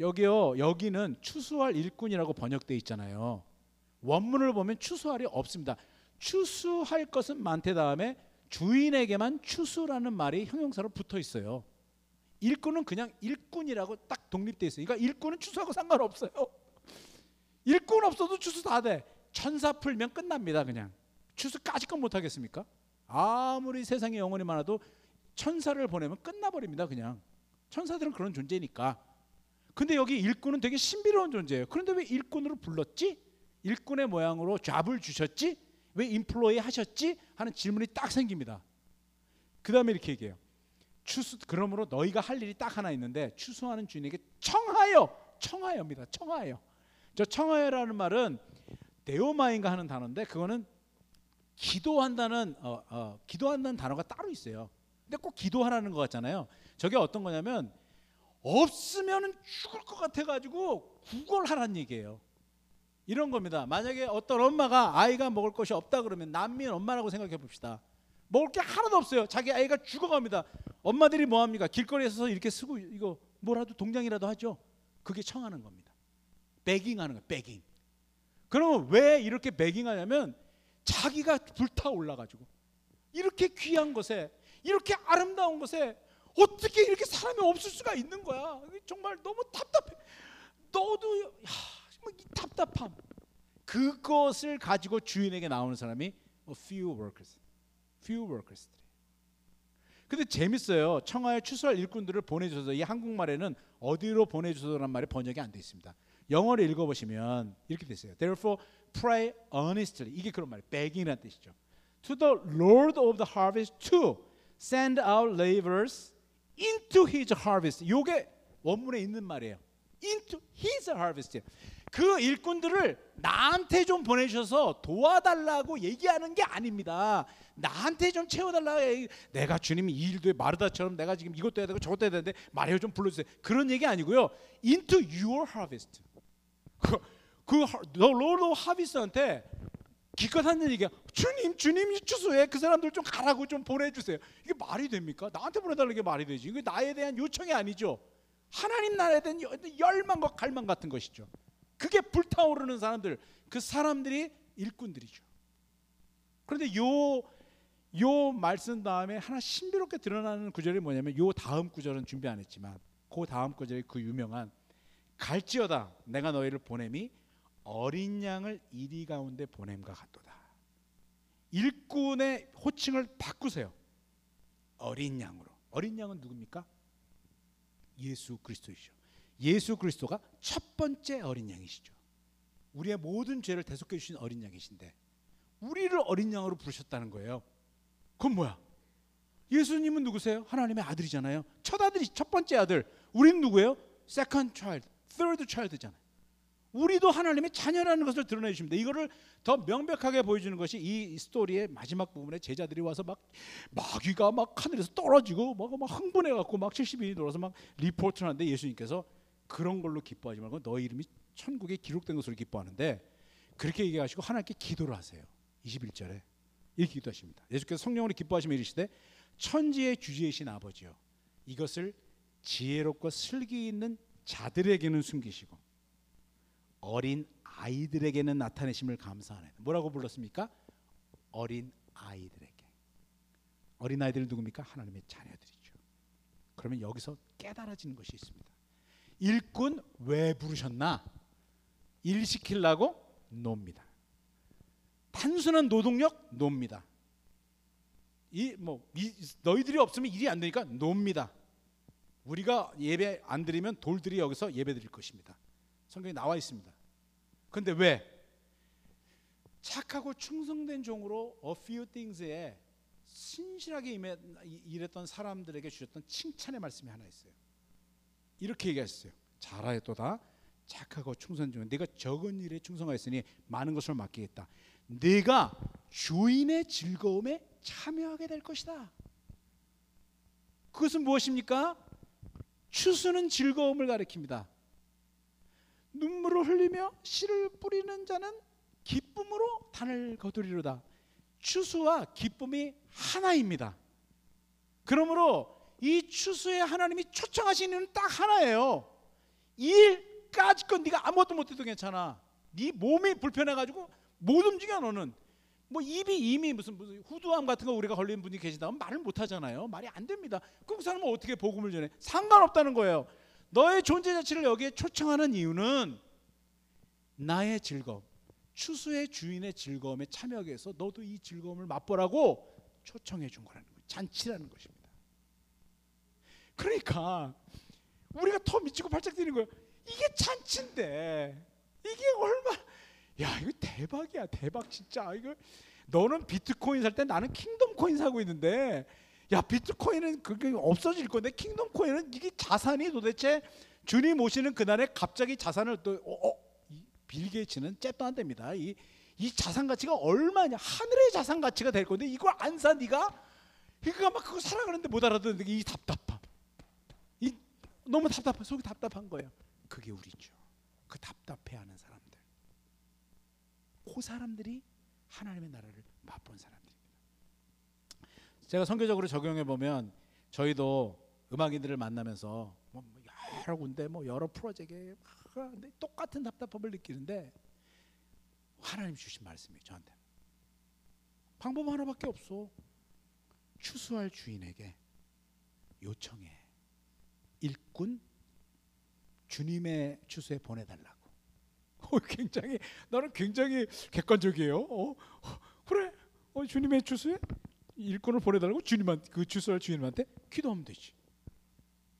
여기요 여기는 추수할 일꾼이라고 번역돼 있잖아요. 원문을 보면 추수할이 없습니다. 추수할 것은 많대 다음에 주인에게만 추수라는 말이 형용사로 붙어 있어요. 일꾼은 그냥 일꾼이라고 딱 독립돼 있어요. 그러니까 일꾼은 추수하고 상관없어요. 일꾼 없어도 추수 다 돼. 천사 풀면 끝납니다. 그냥 추수까지 건 못 하겠습니까? 아무리 세상에 영혼이 많아도 천사를 보내면 끝나버립니다. 그냥 천사들은 그런 존재니까. 근데 여기 일꾼은 되게 신비로운 존재예요. 그런데 왜 일꾼으로 불렀지? 일꾼의 모양으로 잡을 주셨지? 왜 인플로이 하셨지? 하는 질문이 딱 생깁니다. 그 다음에 이렇게 얘기해요. 추수 그러므로 너희가 할 일이 딱 하나 있는데 추수하는 주인에게 청하여 청하여입니다. 청하여. 저 청하여라는 말은 데오마인가 하는 단어인데 그거는 기도한다는 어, 어, 기도한다는 단어가 따로 있어요. 근데 꼭 기도하라는 것 같잖아요. 저게 어떤 거냐면 없으면 죽을 것 같아가지고 구걸하라는 얘기예요. 이런 겁니다. 만약에 어떤 엄마가 아이가 먹을 것이 없다 그러면 난민 엄마라고 생각해 봅시다. 먹을 게 하나도 없어요. 자기 아이가 죽어갑니다. 엄마들이 뭐 합니까? 길거리에 서서 이렇게 쓰고 이거 뭐라도 동장이라도 하죠. 그게 청하는 겁니다. 베깅하는 거예요. 베깅. 그러면 왜 이렇게 베깅하냐면 자기가 불타 올라가지고 이렇게 귀한 것에 이렇게 아름다운 것에 어떻게 이렇게 사람이 없을 수가 있는 거야? 정말 너무 답답해. 너도 야, 이 답답함. 그것을 가지고 주인에게 나오는 사람이 few workers, few workers. 근데 재밌어요. 청하에 추수할 일꾼들을 보내줘서 이 한국말에는 어디로 보내줘서란 말이 번역이 안 돼 있습니다. 영어를 읽어보시면 이렇게 됐어요. Therefore, pray earnestly. 이게 그런 말이에요. begging이라는 뜻이죠. To the Lord of the harvest to send out laborers into his harvest. 요게 원문에 있는 말이에요. into his harvest. 그 일꾼들을 나한테 좀 보내셔서 도와달라고 얘기하는 게 아닙니다. 나한테 좀 채워달라. 내가 주님이 이 일도 마르다처럼 내가 지금 이것도 해야 되고 저것도 해야 되는데 말해요 좀 불러주세요. 그런 얘기 아니고요. into your harvest. 그, 그 of Harvest한테 기껏 하는 얘기야. 주님, 주님이 추수해 그 사람들 좀 가라고 좀 보내주세요. 이게 말이 됩니까? 나한테 보내달라는 게 말이 되지. 이게 나에 대한 요청이 아니죠. 하나님 나라에 대한 열망과 갈망 같은 것이죠. 그게 불타오르는 사람들, 그 사람들이 일꾼들이죠. 그런데 요, 요 말씀 다음에 하나 신비롭게 드러나는 구절이 뭐냐면 요 다음 구절은 준비 안 했지만 그 다음 구절이 그 유명한 갈지어다 내가 너희를 보냄이 어린 양을 이리 가운데 보냄과 같도다. 일꾼의 호칭을 바꾸세요. 어린 양으로. 어린 양은 누굽니까? 예수 그리스도이죠. 예수 그리스도가 첫 번째 어린 양이시죠. 우리의 모든 죄를 대속해 주신 어린 양이신데 우리를 어린 양으로 부르셨다는 거예요. 그건 뭐야? 예수님은 누구세요? 하나님의 아들이잖아요. 첫 아들이 첫 번째 아들. 우리는 누구예요? Second child, third child잖아요. 우리도 하나님의 자녀라는 것을 드러내 주십니다. 이거를 더 명백하게 보여주는 것이 이 스토리의 마지막 부분에 제자들이 와서 막 마귀가 막 하늘에서 떨어지고 막, 막 흥분해 갖고 막 70인이 돌아서 막 리포트를 하는데 예수님께서 그런 걸로 기뻐하지 말고 너희 이름이 천국에 기록된 것으로 기뻐하는데 그렇게 얘기하시고 하나님께 기도를 하세요. 21절에 이렇게 기도하십니다. 예수께서 성령으로 기뻐하시며 이르시되 천지의 주지이신 아버지여 이것을 지혜롭고 슬기 있는 자들에게는 숨기시고 어린 아이들에게는 나타내심을 감사하네. 뭐라고 불렀습니까? 어린 아이들에게. 어린 아이들은 누굽니까? 하나님의 자녀들이죠. 그러면 여기서 깨달아지는 것이 있습니다. 일꾼 왜 부르셨나? 일 시키려고 놉니다. 단순한 노동력 놉니다. 이뭐 너희들이 없으면 일이 안 되니까 놉니다. 우리가 예배 안 드리면 돌들이 여기서 예배 드릴 것입니다. 성경에 나와 있습니다. 근데 왜? 착하고 충성된 종으로 a few things에 신실하게 임해, 이- 일했던 사람들에게 주셨던 칭찬의 말씀이 하나 있어요. 이렇게 얘기했어요. 잘하였도다. 착하고 충성된 종. 내가 적은 일에 충성하였으니 많은 것을 맡기겠다. 내가 주인의 즐거움에 참여하게 될 것이다. 그것은 무엇입니까? 추수는 즐거움을 가리킵니다. 눈물을 흘리며 씨를 뿌리는 자는 기쁨으로 단을 거두리로다. 추수와 기쁨이 하나입니다. 그러므로 이 추수에 하나님이 초청하신 이유는 딱 하나예요. 일까지 건 네가 아무것도 못해도 괜찮아. 네 몸이 불편해가지고 못 움직여 너는. 뭐 입이 이미 무슨 무슨 후두암 같은 거 우리가 걸린 분이 계시다면 말을 못 하잖아요. 말이 안 됩니다. 그 사람은 어떻게 복음을 전해? 상관없다는 거예요. 너의 존재 자체를 여기에 초청하는 이유는 나의 즐거움, 추수의 주인의 즐거움에 참여하기 위해서 너도 이 즐거움을 맛보라고 초청해 준 거라는 거예요. 잔치라는 것입니다. 그러니까 우리가 더 미치고 팔짝 뛰는 거예요. 이게 잔치인데 이게 얼마 야 이거 대박이야. 대박 진짜. 이거 너는 비트코인 살 때 나는 kingdom coin 사고 있는데 야 비트코인은 그게 없어질 건데 kingdom coin은 이게 자산이 도대체 주님 오시는 그날에 갑자기 자산을 또 어, 어, 이 빌 게이츠는 잽도 안 됩니다. 이, 이 자산 가치가 얼마냐? 하늘의 자산 가치가 될 건데 이걸 안 사? 네가? 그러니까 막 그거 살아가는데 못 알아듣는 이 답답함. 이 너무 답답한 속이 답답한 거예요. 그게 우리죠. 그 답답해하는 사람들. 그 사람들이 하나님의 나라를 맛본 사람들입니다. 제가 선교적으로 적용해 보면 저희도 음악인들을 만나면서 뭐 여러 군데 뭐 여러 프로젝트에 똑같은 답답함을 느끼는데 하나님 주신 말씀이 저한테 방법 하나밖에 없어. 추수할 주인에게 요청해. 일꾼 주님의 추수에 보내달라고. 어, 굉장히 나는 굉장히 객관적이에요. 어, 어, 그래, 어, 주님의 추수에 일꾼을 보내달라고 주님한 그 추수할 주님한테 기도하면 되지.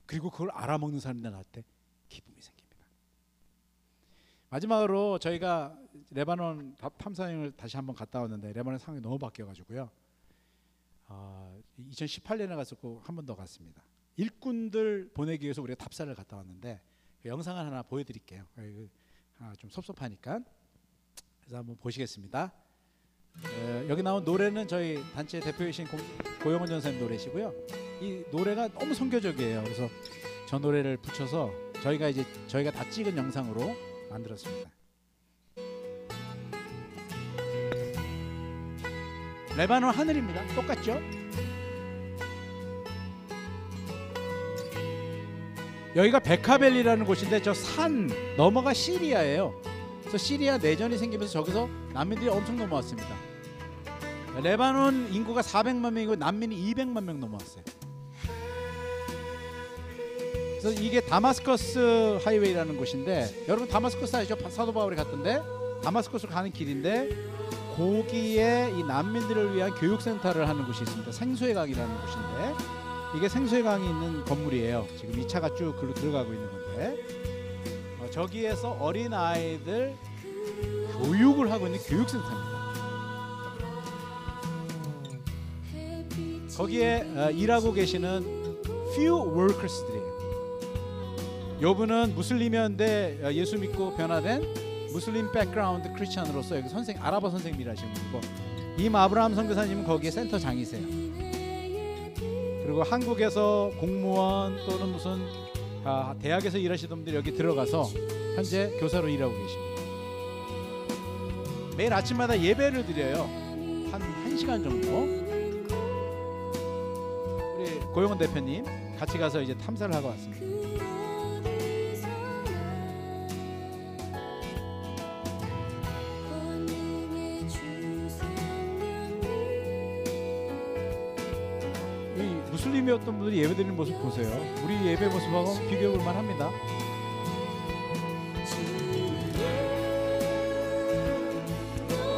그리고 그걸 알아먹는 사람들 나한테 기쁨이 생깁니다. 마지막으로 저희가 레바논 탐사여행을 다시 한번 갔다 왔는데 레바논 상황이 너무 바뀌어가지고요. 어, 2018년에 갔었고 한 번 더 갔습니다. 일꾼들 보내기 위해서 우리가 탑사를 갔다 왔는데 그 영상을 하나 보여드릴게요. 그, 아, 좀 섭섭하니까 그래서 한번 보시겠습니다. 에, 여기 나온 노래는 저희 단체 대표이신 고, 고영원 전사님 노래시고요. 이 노래가 너무 선교적이에요. 그래서 저 노래를 붙여서 저희가 이제 저희가 다 찍은 영상으로 만들었습니다. 레바논 하늘입니다. 똑같죠? 여기가 베카벨리라는 곳인데 저 산 너머가 시리아예요. 그래서 시리아 내전이 생기면서 저기서 난민들이 엄청 넘어왔습니다. 레바논 인구가 400만 명이고 난민이 200만 명 넘어왔어요. 그래서 이게 다마스커스 하이웨이라는 곳인데 여러분 다마스커스 아시죠? 사도 바울이 갔던데 다마스커스로 가는 길인데 거기에 이 난민들을 위한 교육센터를 하는 곳이 있습니다. 생수의 강이라는 곳인데 이게 생수의 강이 있는 건물이에요. 지금 이 차가 쭉 글로 들어가고 있는 건데 어, 저기에서 어린 아이들 교육을 하고 있는 교육센터입니다. 거기에 어, 일하고 계시는 few workers들이에요. 요분은 무슬림이었는데 어, 예수 믿고 변화된 무슬림 background 크리스천으로서 여기 선생 아랍어 선생님이라 하시는 분이고 임 아브라함 선교사님은 거기에 센터장이세요. 그리고 한국에서 공무원 또는 무슨 아, 대학에서 일하시던 분들이 여기 들어가서 현재 교사로 일하고 계십니다. 매일 아침마다 예배를 드려요. 한 1시간 정도. 우리 고용원 대표님 같이 가서 이제 탐사를 하고 왔습니다. 무슬림이었던 분들이 예배드리는 모습 보세요. 우리 예배 모습하고 비교해 볼 만합니다.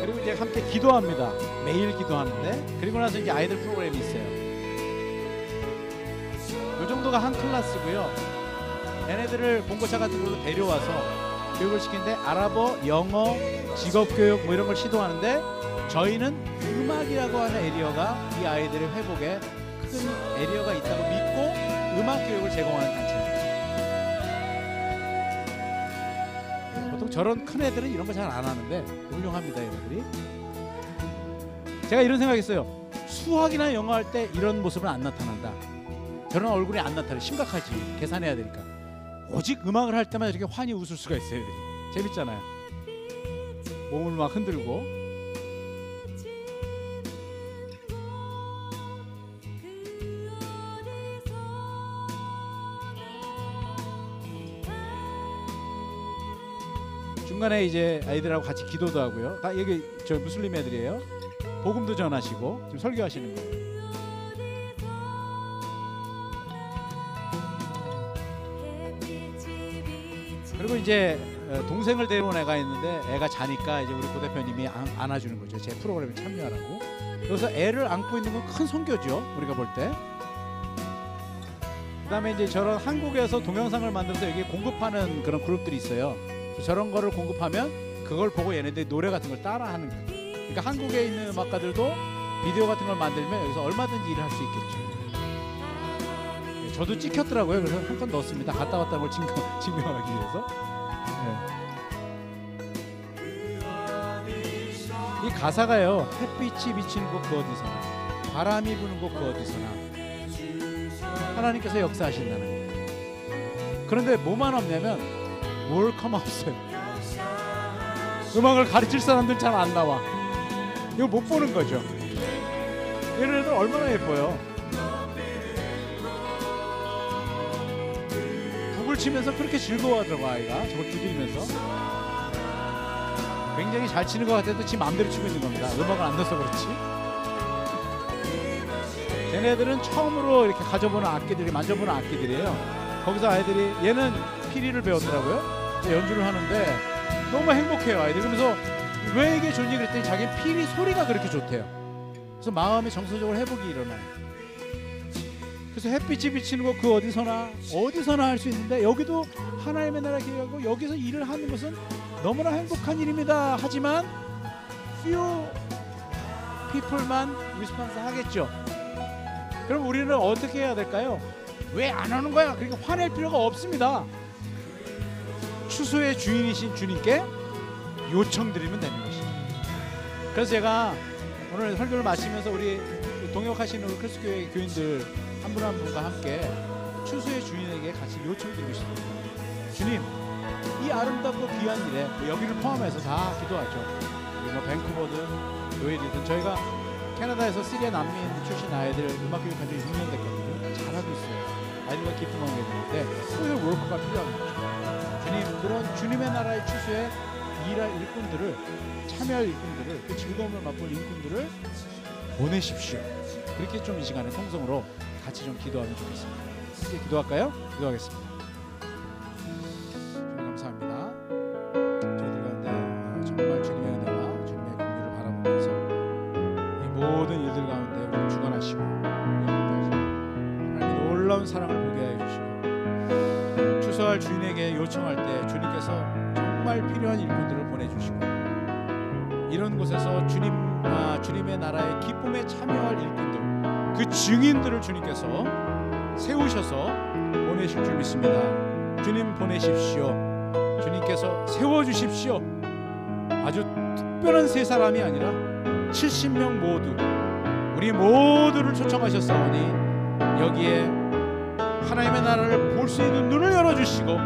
그리고 이제 함께 기도합니다. 매일 기도하는데 그리고 나서 이제 아이들 프로그램이 있어요. 이 정도가 한 클래스고요. 얘네들을 봉고차 같은 걸로 데려와서 교육을 시키는데 아랍어, 영어, 직업 교육 뭐 이런 걸 시도하는데 저희는 음악이라고 하는 에리어가 이 아이들의 회복에 큰 에리어가 있다고 믿고 음악 교육을 제공하는 단체입니다. 보통 저런 큰 애들은 이런 거 잘 안 하는데 훌륭합니다, 얘네들이. 제가 이런 생각했어요. 수학이나 영어 할 때 이런 모습은 안 나타난다. 저런 얼굴이 안 나타나. 심각하지. 계산해야 되니까. 오직 음악을 할 때만 이렇게 환히 웃을 수가 있어요. 애들이. 재밌잖아요. 몸을 막 흔들고. 중간에 이제 아이들하고 같이 기도도 하고요. 다 여기 저 무슬림 애들이에요. 복음도 전하시고 지금 설교하시는 거예요. 그리고 이제 어, 동생을 데려온 애가 있는데 애가 자니까 이제 우리 고 대표님이 안, 안아주는 거죠. 제 프로그램에 참여하라고. 그래서 애를 안고 있는 건 큰 선교죠. 우리가 볼 때. 그다음에 이제 저런 한국에서 동영상을 만들어서 여기 공급하는 그런 그룹들이 있어요. 저런 거를 공급하면 그걸 보고 얘네들이 노래 같은 걸 따라하는 거예요. 그러니까 한국에 있는 음악가들도 비디오 같은 걸 만들면 여기서 얼마든지 일을 할 수 있겠죠. 예, 저도 찍혔더라고요. 그래서 한 건 넣었습니다. 갔다 왔다는 걸 증명, 증명하기 위해서. 예. 이 가사가요. 햇빛이 비치는 곳 그 어디서나 바람이 부는 곳 그 어디서나 하나님께서 역사하신다는 거예요. 그런데 뭐만 없냐면 월커만 없어요. 음악을 가르칠 사람들 잘 안 나와. 이거 못 보는 거죠. 이런 애들 얼마나 예뻐요. 북을 치면서 그렇게 즐거워하더라고 아이가 저걸 두드리면서 굉장히 잘 치는 것 같아도 지 마음대로 치고 있는 겁니다. 음악을 안 넣어서 그렇지. 걔네들은 처음으로 이렇게 가져보는 악기들이 만져보는 악기들이에요. 거기서 아이들이 얘는 피리를 배웠더라고요. 연주를 하는데 너무 행복해요 아이들. 그러면서 왜 이게 좋니 그랬더니 자기는 피리 소리가 그렇게 좋대요. 그래서 마음의 정서적으로 회복이 일어나요. 그래서 햇빛이 비치는 곳그 어디서나 어디서나 할 수 있는데 여기도 하나님의 나라 기회하고 여기서 일을 하는 것은 너무나 행복한 일입니다. 하지만 few people만 response 하겠죠. 그럼 우리는 어떻게 해야 될까요? 왜 안 하는 거야? 그러니까 화낼 필요가 없습니다. 추수의 주인이신 주님께 요청드리면 되는 것이죠. 그래서 제가 오늘 설교를 마치면서 우리 동역하시는 우리 크리스교회 교인들 한 분 한 분과 함께 추수의 주인에게 같이 요청드리고 싶습니다. 주님, 이 아름답고 귀한 일에 뭐 여기를 포함해서 다 기도하죠. 뭐 밴쿠버든 노엘이든 저희가 캐나다에서 시리아 난민 출신 아이들 음악 교육한 지 6년 됐거든요. 잘하고 있어요. 아이들과 기쁨하게 되는데 소유 월커가 필요한 거죠. 주님, 그런 주님의 나라의 추수에 일할 일꾼들을 참여할 일꾼들을 그 즐거움을 맛볼 일꾼들을 보내십시오. 그렇게 좀 이 시간에 통성으로 같이 좀 기도하면 좋겠습니다. 함께 기도할까요? 기도하겠습니다. 세 사람이 아니라 70명 모두 우리 모두를 초청하셨사오니 여기에 하나님의 나라를 볼 수 있는 눈을 열어 주시고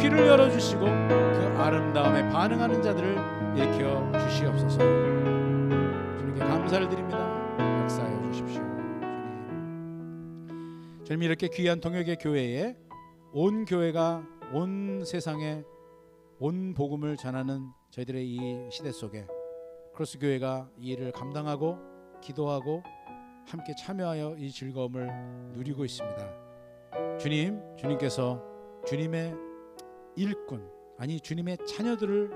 귀를 열어 주시고 그 아름다움에 반응하는 자들을 일으켜 주시옵소서. 주님께 감사를 드립니다. 역사하여 주십시오. 주님. 주님 이렇게 귀한 동역의 교회에 온 교회가 온 세상에 온 복음을 전하는 저희들의 이 시대 속에 크로스 교회가 이 일을 감당하고 기도하고 함께 참여하여 이 즐거움을 누리고 있습니다. 주님, 주님께서 주님의 일꾼 아니 주님의 자녀들을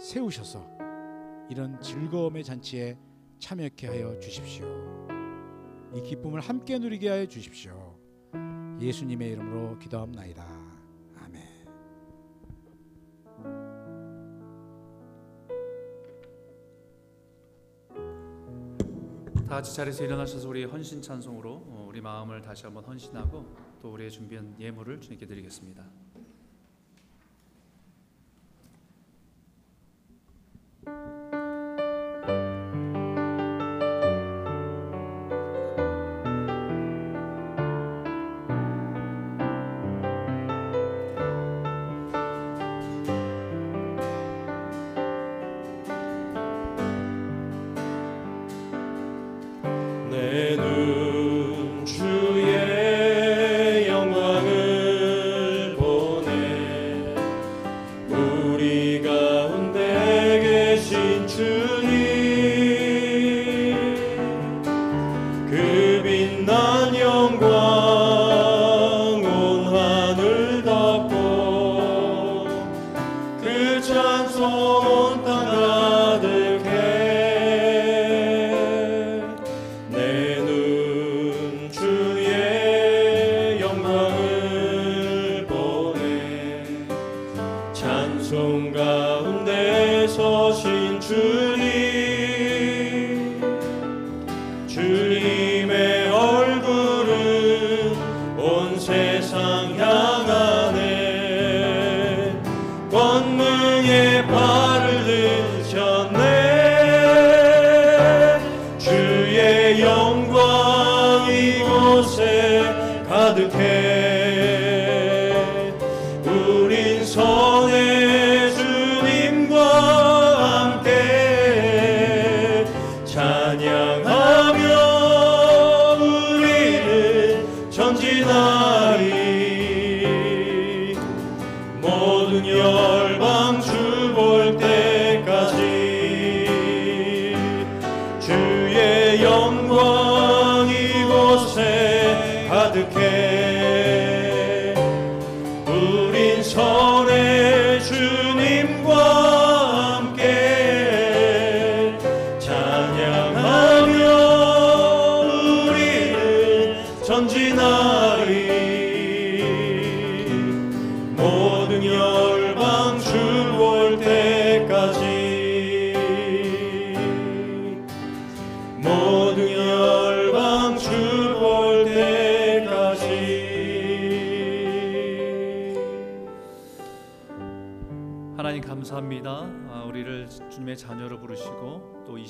세우셔서 이런 즐거움의 잔치에 참여케 하여 주십시오. 이 기쁨을 함께 누리게 하여 주십시오. 예수님의 이름으로 기도합나이다. 다 같이 자리에서 일어나셔서 우리 헌신 찬송으로 어, 우리 마음을 다시 한번 헌신하고 또 우리의 준비한 예물을 주님께 드리겠습니다.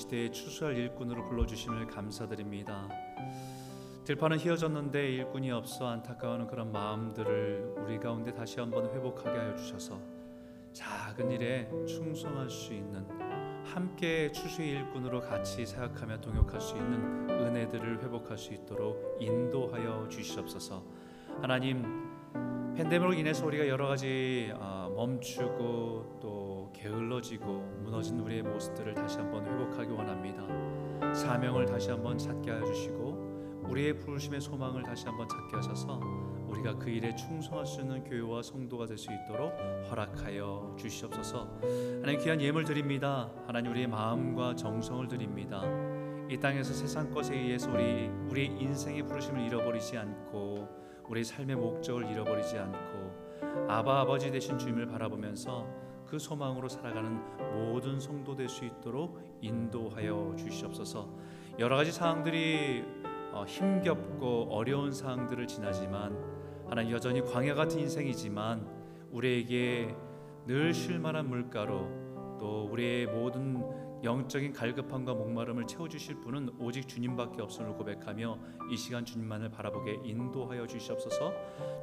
시대의 추수할 일꾼으로 불러주심을 감사드립니다. 들판은 휘어졌는데 일꾼이 없어 안타까워하는 그런 마음들을 우리 가운데 다시 한번 회복하게 하여 주셔서 작은 일에 충성할 수 있는 함께 추수의 일꾼으로 같이 사역하며 동역할 수 있는 은혜들을 회복할 수 있도록 인도하여 주시옵소서. 하나님 팬데믹으로 인해서 우리가 여러 가지 아, 멈추고 또 게을러지고 무너진 우리의 모습들을 다시 한번 회복하기 원합니다. 사명을 다시 한번 찾게 하여 주시고 우리의 부르심의 소망을 다시 한번 찾게 하셔서 우리가 그 일에 충성할 수 있는 교회와 성도가 될 수 있도록 허락하여 주시옵소서. 하나님 귀한 예물 드립니다. 하나님 우리의 마음과 정성을 드립니다. 이 땅에서 세상 것에 의해서 우리 우리의 인생의 부르심을 잃어버리지 않고 우리의 삶의 목적을 잃어버리지 않고 아바 아버지 되신 주님을 바라보면서 그 소망으로 살아가는 모든 성도 될 수 있도록 인도하여 주시옵소서. 여러 가지 상황들이 어, 힘겹고 어려운 상황들을 지나지만 하나님 여전히 광야 같은 인생이지만 우리에게 늘 쉴만한 물가로 또 우리의 모든 영적인 갈급함과 목마름을 채워주실 분은 오직 주님밖에 없음을 고백하며 이 시간 주님만을 바라보게 인도하여 주시옵소서.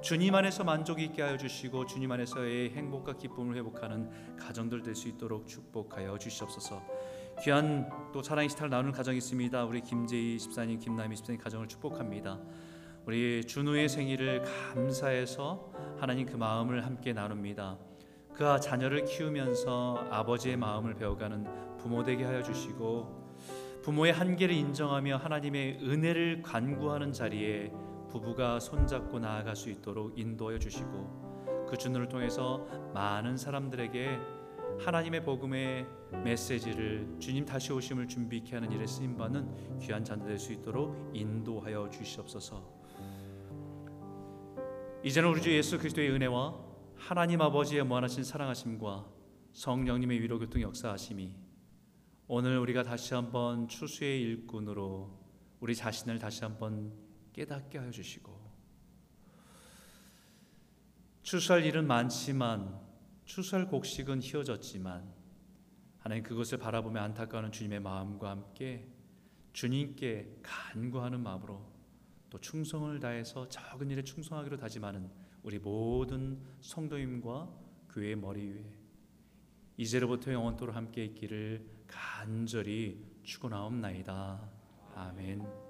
주님 안에서 만족이 있게 하여 주시고 주님 안에서의 행복과 기쁨을 회복하는 가정들 될 수 있도록 축복하여 주시옵소서. 귀한 또 사랑의 시타를 나누는 가정이 있습니다. 우리 김재희 집사님, 김남희 집사님 가정을 축복합니다. 우리 준우의 생일을 감사해서 하나님 그 마음을 함께 나눕니다. 그가 자녀를 키우면서 아버지의 마음을 배워가는 부모 되게 하여 주시고 부모의 한계를 인정하며 하나님의 은혜를 간구하는 자리에 부부가 손잡고 나아갈 수 있도록 인도하여 주시고 그 준우를 통해서 많은 사람들에게 하나님의 복음의 메시지를 주님 다시 오심을 준비케 하는 일에 쓰임 받는 귀한 자들 될 수 있도록 인도하여 주시옵소서. 이제는 우리 주 예수 그리스도의 은혜와 하나님 아버지의 무한하신 사랑하심과 성령님의 위로 교통 역사하심이 오늘 우리가 다시 한번 추수의 일꾼으로 우리 자신을 다시 한번 깨닫게 하여 주시고 추수할 일은 많지만 추수할 곡식은 희어졌지만 하나님 그것을 바라보며 안타까워하는 주님의 마음과 함께 주님께 간구하는 마음으로 또 충성을 다해서 적은 일에 충성하기로 다짐하는 우리 모든 성도님과 교회의 머리 위에 이제로부터 영원토록 함께 있기를 간절히 축원하옵나이다. 아멘.